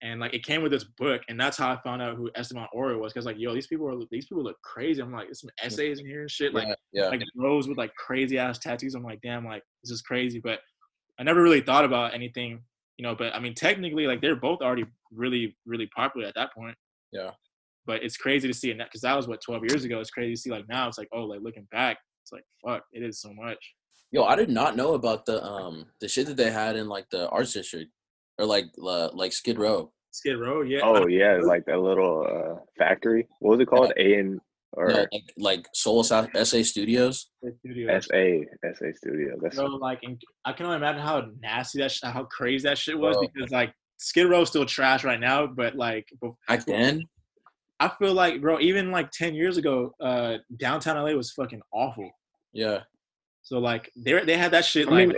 And like it came with this book, and that's how I found out who Estevan Oriol was. Cause like, yo, these people are these people look crazy. I'm like, there's some essays in here and shit. Like yeah, yeah. like bros with like crazy ass tattoos. I'm like, damn, like this is crazy. But I never really thought about anything, you know. But I mean, technically, like they're both already really, really popular at that point. Yeah. But it's crazy to see it because that was what 12 years ago. It's crazy to see like now. It's like, oh, like looking back, it's like fuck, it is so much. Yo, I did not know about the um the shit that they had in like the arts district or like uh, like Skid Row. Skid Row, yeah. oh yeah, like that little uh factory. What was it called? A and or No, like like Soul Sa- SA Studios. Studios. SA SA Studio. That's So like, in, I can only imagine how nasty that, sh- how crazy that shit was Bro. because like Skid Row's still trash right now, but like bef- Back then, I feel like, bro, even like 10 years ago, uh, downtown LA was fucking awful. yeah. So like they they had that shit I like mean,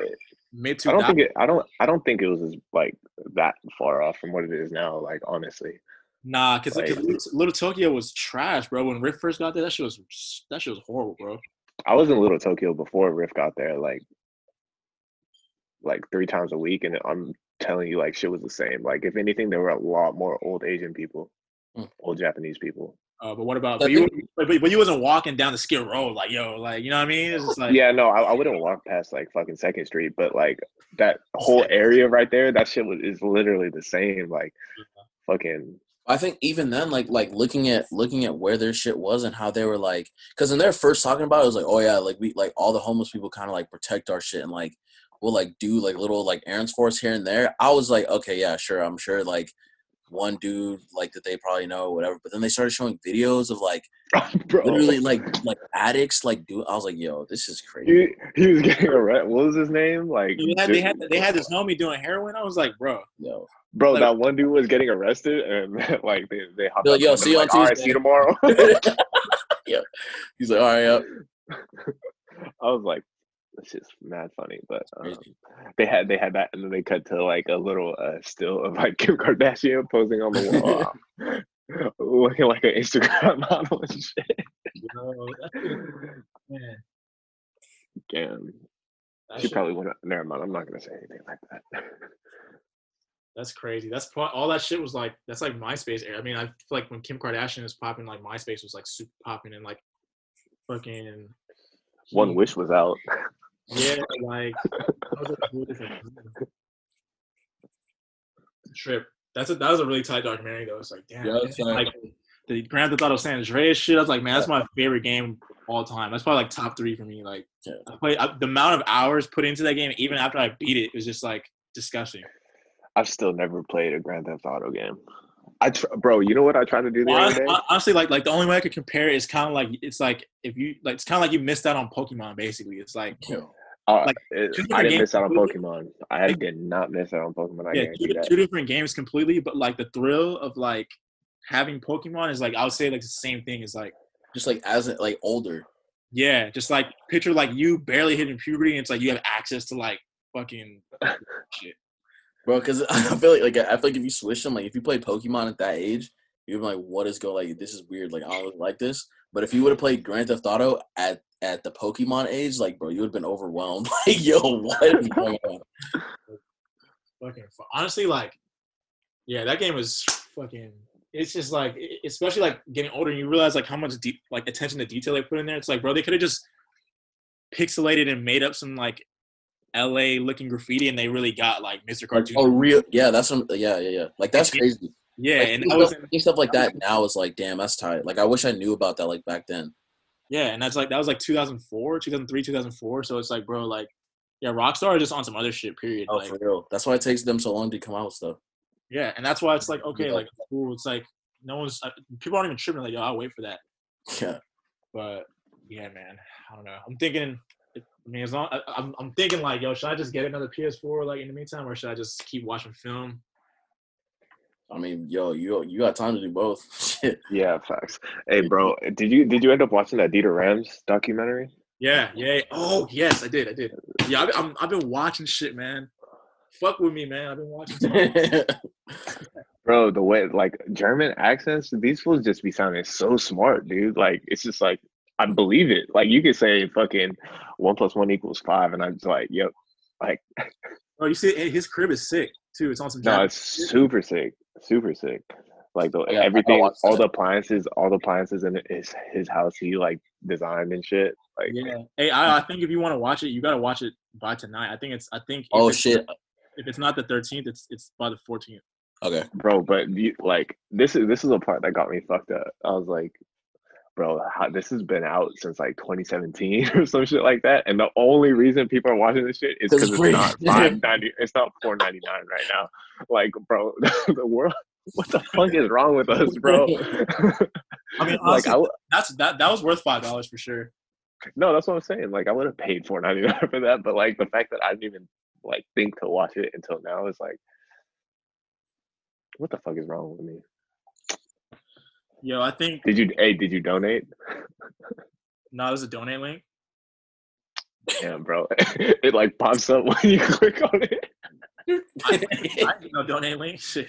mid I don't think it. I don't. I don't think it was as like that far off from what it is now. Like honestly, Nah, because like- little, Little Tokyo was trash, bro. When Rick first got there, that shit was that shit was horrible, bro. I was in Little Tokyo before Riff got there. Like, like three times a week, and I'm telling you, like shit was the same. Like if anything, there were a lot more old Asian people, Hmm. old Japanese people. Uh, but what about? But you, but, but you wasn't walking down the Skid Row like yo, like you know what I mean? It's just like yeah, no, I, I wouldn't walk past like fucking Second Street, but like that whole area right there, that shit was, is literally the same. Like, fucking I think even then, like like looking at looking at where their shit was and how they were like, because when they're first talking about it, it was like, oh yeah, like we like all the homeless people kind of like protect our shit and like we'll like do like little like errands for us here and there. I was like, okay, yeah, sure, I'm sure like one dude like that they probably know whatever. But then they started showing videos of like oh, bro. literally like like addicts like do. I was like, yo, this is crazy. He, he was getting arrested. What was his name? Like, they had, they had they had this homie doing heroin. I was like, bro, Yo, bro, like- that one dude was getting arrested, and like they they hopped They're up like, yo, see you on like, All right, Tuesday." see you tomorrow. yeah. He's like, all right, yep. I was like, this is mad funny, but um, they had they had that, and then they cut to like a little uh, still of like Kim Kardashian posing on the wall, looking like an Instagram model and shit. yo, man, Damn, that she shit- probably would. have Never mind. I'm not gonna say anything like that. That's crazy. That's pro- all that shit was like. That's like MySpace era. I mean, I feel like when Kim Kardashian was popping, like MySpace was like super popping and like fucking. One wish was out. Yeah, like that was a whole trip. That's a that was a really tight documentary though. It's like damn, Yeah, it's like, like- the Grand Theft Auto San Andreas shit. I was like, man, that's my favorite game of all time. That's probably like top three for me. Like, Yeah. I played I, the amount of hours put into that game, even after I beat it, it, was just like disgusting. I've still never played a Grand Theft Auto game. I tr- bro, you know what I tried to do the other Honestly, day? honestly, like like the only way I could compare it is kind of like it's like if you like it's kind of like you missed out on Pokemon. Basically, it's like Yo. Uh, Like, it- two I different didn't games miss out on completely. Pokemon. I did not miss out on Pokemon. I yeah, guarantee two, that. two different games completely, but like the thrill of like having Pokemon is like I would say like the same thing as like Just like as it- like older. yeah, just like picture like you barely hitting puberty and it's like you have access to like fucking shit. Bro. Because I feel like, like I feel like if you switch them, like if you play Pokemon at that age, you'd be like, "What is going? Like this is weird. Like I don't like this." But if you would have played Grand Theft Auto at at the Pokemon age, like bro, you would have been overwhelmed. like yo, what is going on? fucking honestly like yeah that game was fucking it's just like especially like getting older and you realize like how much deep like attention to detail they put in there it's like bro they could have just pixelated and made up some like la looking graffiti and they really got like mr cartoon oh, real? Yeah, that's some. Yeah, yeah, yeah. Like that's Yeah. crazy. yeah Like, and i was stuff, seeing stuff like that now is like, damn, that's tight. Like I wish I knew about that like back then. yeah and that's like that was like 2004 2003 2004 so it's like bro like yeah rockstar is just on some other shit period Oh, like for real. That's why it takes them so long to come out with stuff. yeah and that's why it's like okay Yeah. like it's cool it's like no one's uh, people aren't even tripping like yo i'll wait for that Yeah. But yeah, man, I don't know. I'm thinking. I mean, as long I, I'm, I'm thinking like, yo, should I just get another PS4 like in the meantime, or should I just keep watching film? I mean, yo, you you got time to do both. Shit. Yeah, facts. Hey, bro, did you did you end up watching that Dieter Rams documentary? Yeah, yeah. Oh, yes, I did, I did. Yeah, I've, I'm, I've been watching shit, man. Fuck with me, man. I've been watching. Bro, the way like German accents, these fools just be sounding so smart, dude. Like it's just like I believe it. Like you could say fucking one plus one equals five, and I'm just like, yep. Like oh, you see, his crib is sick too. It's on some. no, it's super sick, super sick. Like the I gotta- I gotta everything, all the appliances, all the appliances in his his house, he like designed and shit. Like Yeah. Hey, I, I think if you want to watch it, you gotta watch it by tonight. I think it's. I think. oh it's- shit. If it's not the 13th, it's it's by the 14th. Okay. bro but you, like this is this is a part that got me fucked up i was like bro how, this has been out since like 2017 or some shit like that and the only reason people are watching this shit is 'Cause because it's it's not free. 590 it's not 499 right now like bro the world what the fuck is wrong with us bro I mean, like I, w- that's that that was worth five dollars for sure. no that's what i'm saying like i would have paid 499 for that but like the fact that i didn't even like think to watch it until now is like what the fuck is wrong with me Yo, I think did you hey did you donate no, there's a donate link. Damn, bro. It like pops up when you click on it. I, I know donate link. Shit.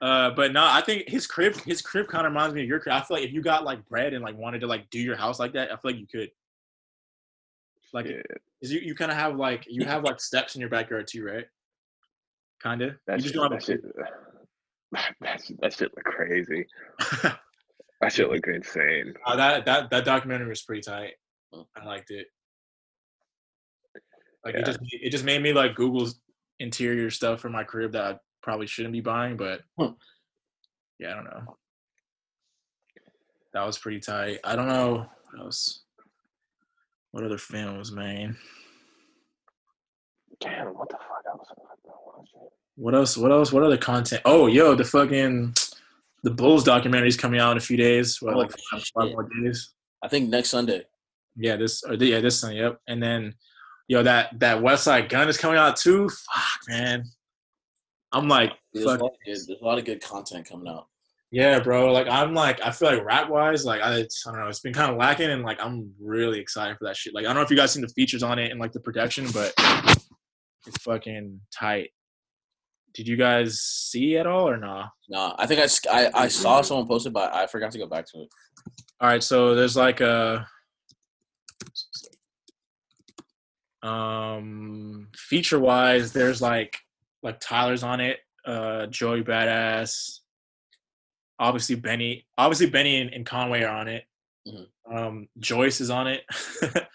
Uh, but no, I think his crib, his crib kind of reminds me of your crib. I feel like if you got like bread and like wanted to like do your house like that, I feel like you could. Like, Yeah, you you kind of have like you have like steps in your backyard too, right? Kind of. that You shit, just don't have shit, that shit look crazy. That shit look insane. Uh, that that that documentary was pretty tight. I liked it. Like Yeah. it just it just made me like Google's interior stuff for my crib that I probably shouldn't be buying, but Huh. yeah, I don't know. That was pretty tight. I don't know what else. What other films, man? Damn, what the fuck else? am I gonna watch? What else? What else? What other content? Oh, yo, the fucking the Bulls documentary is coming out in a few days. What, Oh, like five, five more days? I think next Sunday. Yeah, this or the, yeah, this one, yep. And then yo, that that Westside Gunn is coming out too. Fuck, man. I'm like, There's a, lot of good, there's a lot of good content coming out. yeah, bro. Like I'm like, I feel like rap wise, like I, I don't know, it's been kind of lacking, and like I'm really excited for that shit. Like I don't know if you guys seen the features on it and like the production, but it's fucking tight. Did you guys see at all or nah? Nah, I think I, I I saw someone posted, but I forgot to go back to it. All right, so there's like a um feature wise, there's like like Tyler's on it, uh Joey Badass, obviously Benny, obviously Benny and, and Conway are on it. Mhm. Um Joyce is on it.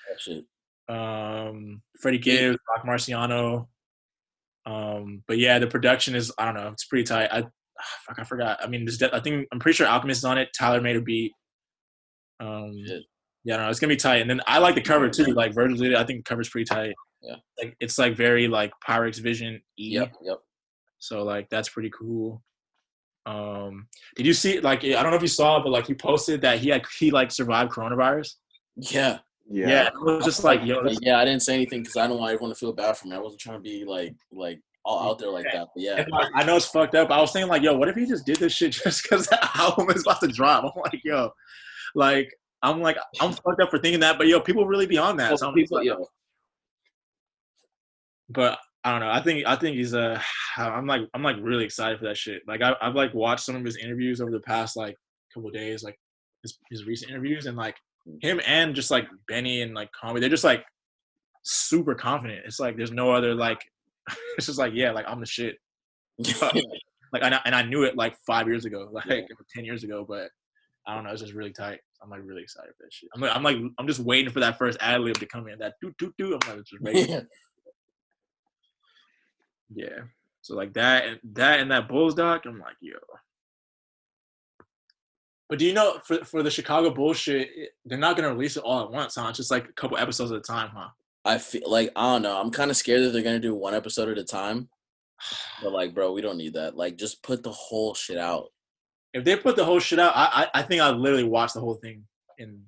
Um Freddie Gibbs, Rock Marciano. Um, but yeah, the production is I don't know, it's pretty tight. I fuck, I forgot. I mean, de- I think I'm pretty sure Alchemist is on it. Tyler made a beat. Um, Shit. yeah, no, it's gonna be tight. And then I like the cover too. Like Virgil did it. I think the cover's pretty tight. Yeah. like it's like very like Pyrex Vision. Yep, yep. So like that's pretty cool. Um, did you see like I don't know if you saw, but like he posted that he had he like survived coronavirus. Yeah, Yeah. Yeah, it was just like, yo, this, yeah, I didn't say anything because I don't want everyone to feel bad for me. I wasn't trying to be like like all out there like that. But yeah, I know it's fucked up. I was thinking like, yo, what if he just did this shit just because the album is about to drop? I'm like, yo, like, I'm like, I'm fucked up for thinking that, but yo, people really be on that. So people, like, yo, but I don't know. I think I think he's uh I'm like I'm like really excited for that shit. Like I, I've like watched some of his interviews over the past like couple days, like his his recent interviews, and like him and just like Benny and like Conway, they're just like super confident. It's like there's no other like it's just like yeah, like I'm the shit. like and I, and I knew it like five years ago, like Yeah. ten years ago, but I don't know. It's just really tight. I'm like really excited for that shit. I'm like I'm like I'm just waiting for that first ad lib to come in. That doo doo doo. I'm like just ready. yeah. Yeah. So like that and that and that Bulls doc, I'm like, yo. But do you know for for the Chicago bullshit, eh, they're not gonna release it all at once, huh? It's just like a couple episodes at a time, huh? I feel like I don't know. I'm kind of scared that they're gonna do one episode at a time. But like, bro, we don't need that. Like, just put the whole shit out. If they put the whole shit out, I I, I think I'd literally watch the whole thing in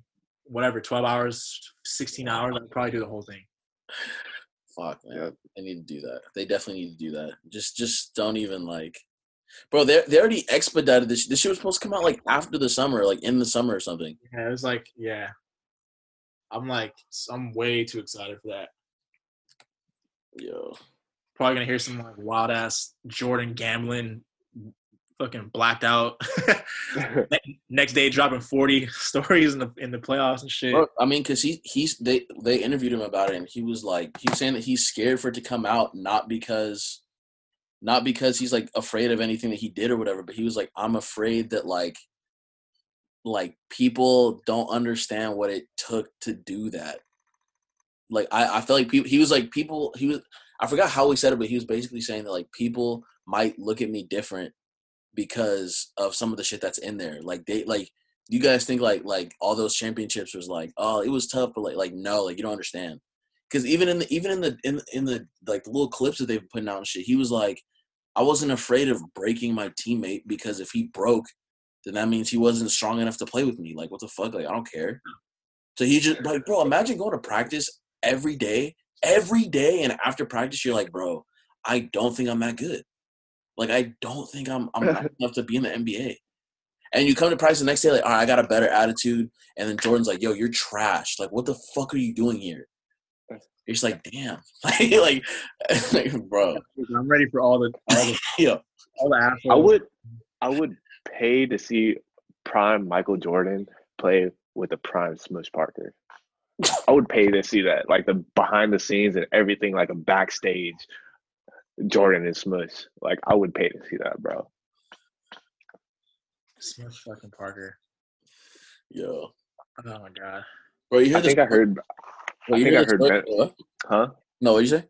whatever, twelve hours, sixteen hours. I'd probably do the whole thing. Fuck, man. Yeah. They need to do that. They definitely need to do that. Just, just don't even like, bro. They they already expedited this. This shit was supposed to come out like after the summer, like in the summer or something. Yeah, it was like, yeah. I'm like, I'm way too excited for that. Yo, Probably gonna hear some like wild ass Jordan gambling, fucking blacked out. Next day, dropping forty stories in the in the playoffs and shit. Bro, I mean, cause he he's they they interviewed him about it, and he was like, he was saying that he's scared for it to come out, not because, not because he's like afraid of anything that he did or whatever, but he was like, I'm afraid that like, like people don't understand what it took to do that. Like I I feel like people he was like people he was I forgot how he said it, but he was basically saying that like people might look at me different because of some of the shit that's in there. Like they like you guys think like like all those championships was like oh it was tough but like like no like you don't understand because even in the even in the in in the like the little clips that they've putting out and shit he was like I wasn't afraid of breaking my teammate because if he broke then that means he wasn't strong enough to play with me like what the fuck like I don't care so he just like bro imagine going to practice every day every day and after practice you're like bro I don't think I'm that good like I don't think I'm I'm enough to be in the NBA and you come to practice the next day, like, all right, I got a better attitude. And then Jordan's like, yo, you're trash. Like, what the fuck are you doing here? You're just like, damn. like, like, bro. I'm ready for all the all the Yeah. all the assholes. I would I would pay to see prime Michael Jordan play with the prime Smush Parker. I would pay to see that, like the behind the scenes and everything, like a backstage Jordan and Smush. Like I would pay to see that, bro. Smush fucking Parker. Yo. Oh my god. Bro, you hear I this? think I heard. Bro, I you think I heard. story- Ben, what? huh? No, what'd you say?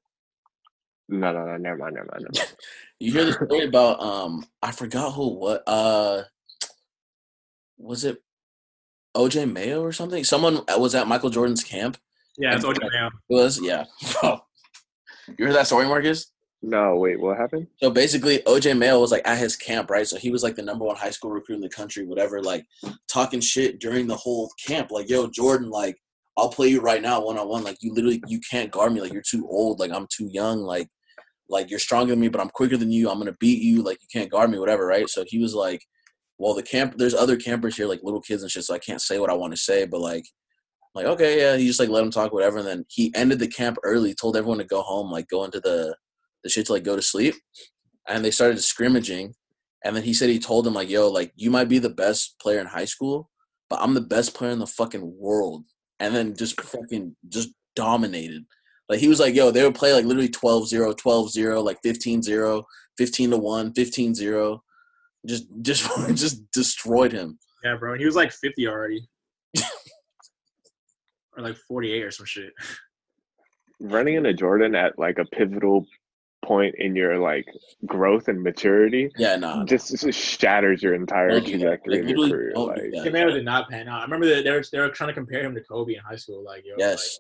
No, no, no. Never mind. Never mind. Never mind. You hear the story about um I forgot who what uh was it OJ Mayo or something? Someone was at Michael Jordan's camp. Yeah, it's OJ Mayo. It was, yeah. Bro. You heard that story, Marcus? No, wait. What happened? So basically, OJ Mayo was like at his camp, right? So he was like the number one high school recruit in the country, whatever, like talking shit during the whole camp. Like, yo, Jordan, like, I'll play you right now one on one. Like, you literally you can't guard me. Like, you're too old. Like, I'm too young. Like, like you're stronger than me, but I'm quicker than you. I'm gonna beat you. Like, you can't guard me, whatever, right? So he was like, well, the camp, there's other campers here, like little kids and shit. So I can't say what I want to say, but like, like okay, yeah. He just like let him talk, whatever. And then he ended the camp early, told everyone to go home, like go into the the shit to like go to sleep. And they started scrimmaging. And then he said he told him like, yo, like you might be the best player in high school, but I'm the best player in the fucking world. And then just fucking just dominated. Like he was like, yo, they would play like literally 12-0, 12-0, like 15-0, 15 to 1, 15-0. Just just just destroyed him. Yeah, bro. And he was like 50 already. or like 48 or some shit. Running into Jordan at like a pivotal point in your like growth and maturity Yeah, nah. just, just shatters your entire Don't do that. trajectory Like, in your career. Oh, like, that. OJ Mayo did not pan out. I remember that they were, they were trying to compare him to Kobe in high school. Like, yo, Yes.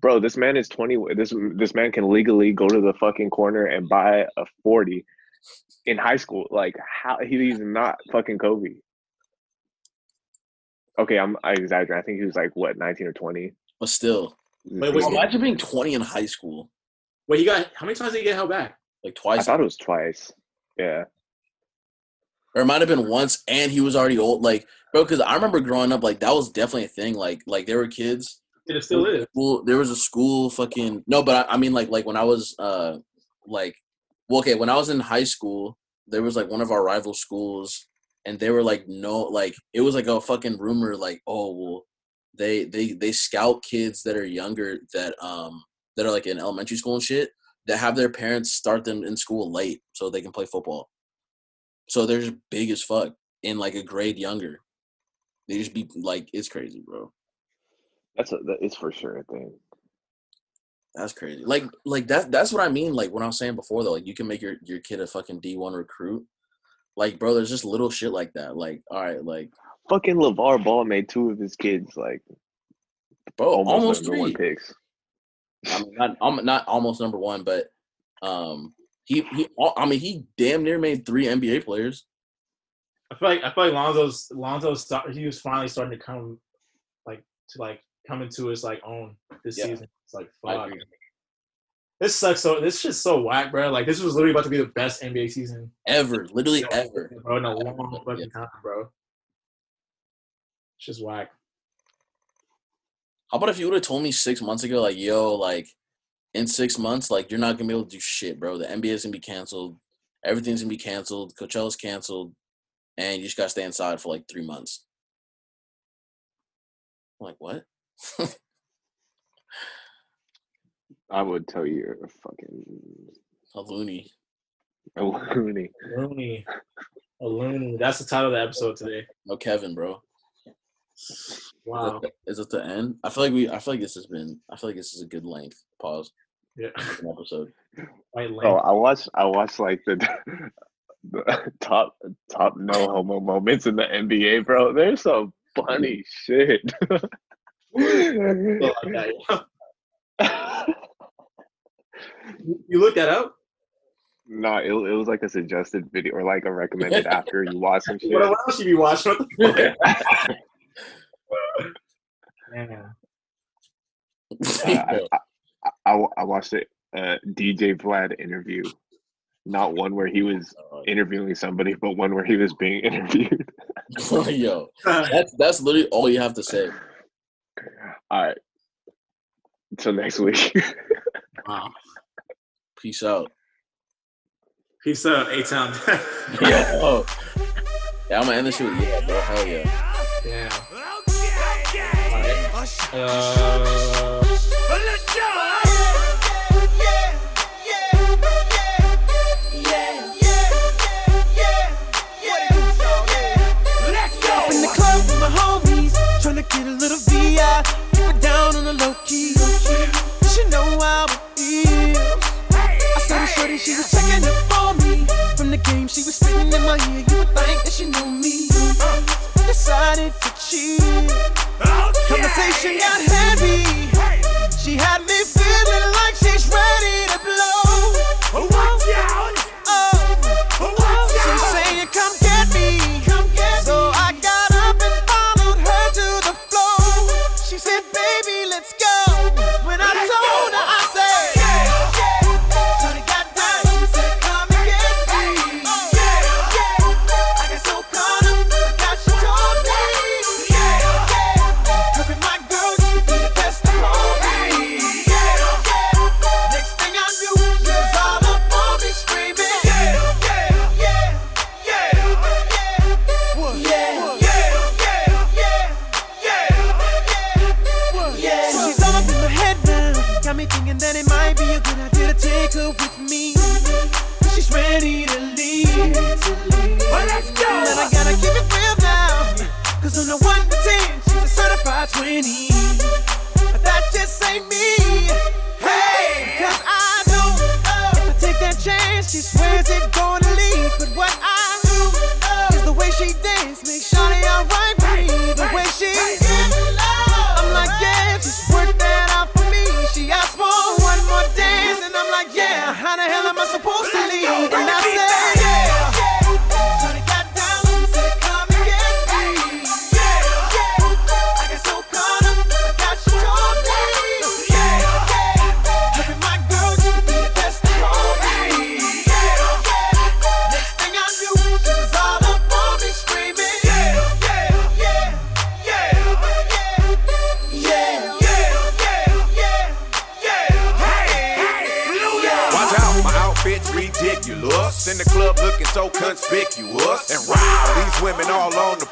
bro, this man is twenty. This this man can legally go to the fucking corner and buy a forty in high school. Like, how he's not fucking Kobe. Okay, I'm I exaggerate. I think he was like what, 19 or 20. But still, Wait, wait, imagine being 20 in high school, Wait, he got how many times did he get held back? like twice. I thought it was twice. Yeah. or it might have been once, and he was already old. Like, bro, because I remember growing up, like that was definitely a thing. Like, like there were kids. It still is. School, there was a school fucking no, but I, I mean, like, like when I was, uh, like, well, okay, when I was in high school, there was like one of our rival schools, and they were like, no, like it was like a fucking rumor, like, oh, well, they they they scout kids that are younger that um that are like in elementary school and shit that have their parents start them in school late so they can play football. So they're just big as fuck in like a grade younger. They just be like, it's crazy, bro. That's a, that is for sure a thing. That's crazy. Like, like that. That's what I mean. Like what I was saying before, though. Like you can make your your kid a fucking D one recruit. Like, bro, there's just little shit like that. Like, all right, like, Fucking LeVar Ball made two of his kids like bro, almost, almost, three. picks. I mean, not, not almost number one, but um, he he. I mean, he damn near made three NBA players. I feel like I feel like Lonzo's Lonzo's he was finally starting to come like to like come into his like own this Yeah. season. It's like fuck. This sucks so this shit's so whack, bro. Like this was literally about to be the best NBA season, Ever, literally ever. bro, in a long Yeah. fucking time, bro. It's just whack. How about if you would have told me six months ago, like, yo, like, in six months, like, you're not gonna be able to do shit, bro. The NBA is gonna be canceled. Everything's gonna be canceled. Coachella's canceled, and you just gotta stay inside for like three months. I'm like, what? I would tell you you're a fucking A loony. a loony. loony, A loony. That's the title of the episode today. No Kevin, bro. Wow. Is it the end? I feel like we. I feel like this has been. I feel like this is a good length. Pause. Yeah. An episode. White Bro, lane. I watched I watched like the, the top top no homo moments in the NBA, bro. There's some funny shit. You- You looked that up? no, it, it was like a suggested video or like a recommended after you watch some shit. What, what else you be watching? What the fuck? Man. I, I, I, I watched it uh, DJ Vlad interview, not one where he was interviewing somebody, but one where he was being interviewed. Yo, that's that's literally all you have to say. All right, till next week. Wow. Peace out. Peace out, A Town. Yeah. Oh. Yeah, I'm gonna end this shit with yeah, bro. Hell yeah. Damn. Get a little VI. Down on the. I saw the shorty, she was checking me. From the game, she was spitting in my ear. You would think that she knew me. Decided to chill. Conversation got heavy. She had me feeling like she's ready to blow. Ready to leave. Well, let's go. And I gotta keep it real now. Cause on the 1 to 10, she's a certified 20. But that just ain't me.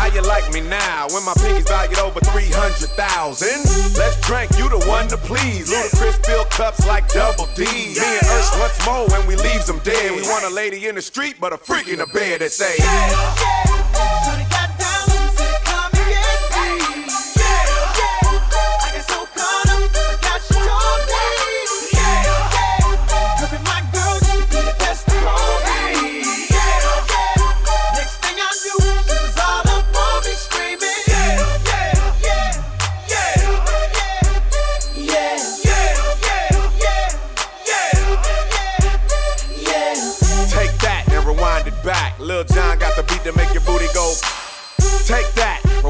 How you like me now when my pinky's valued over 300,000? Let's drink, you the one to please. Ludacris fill cups like double D. Me and Ush once more when we leaves them dead. We want a lady in the street, but a freak in the bed that say, Take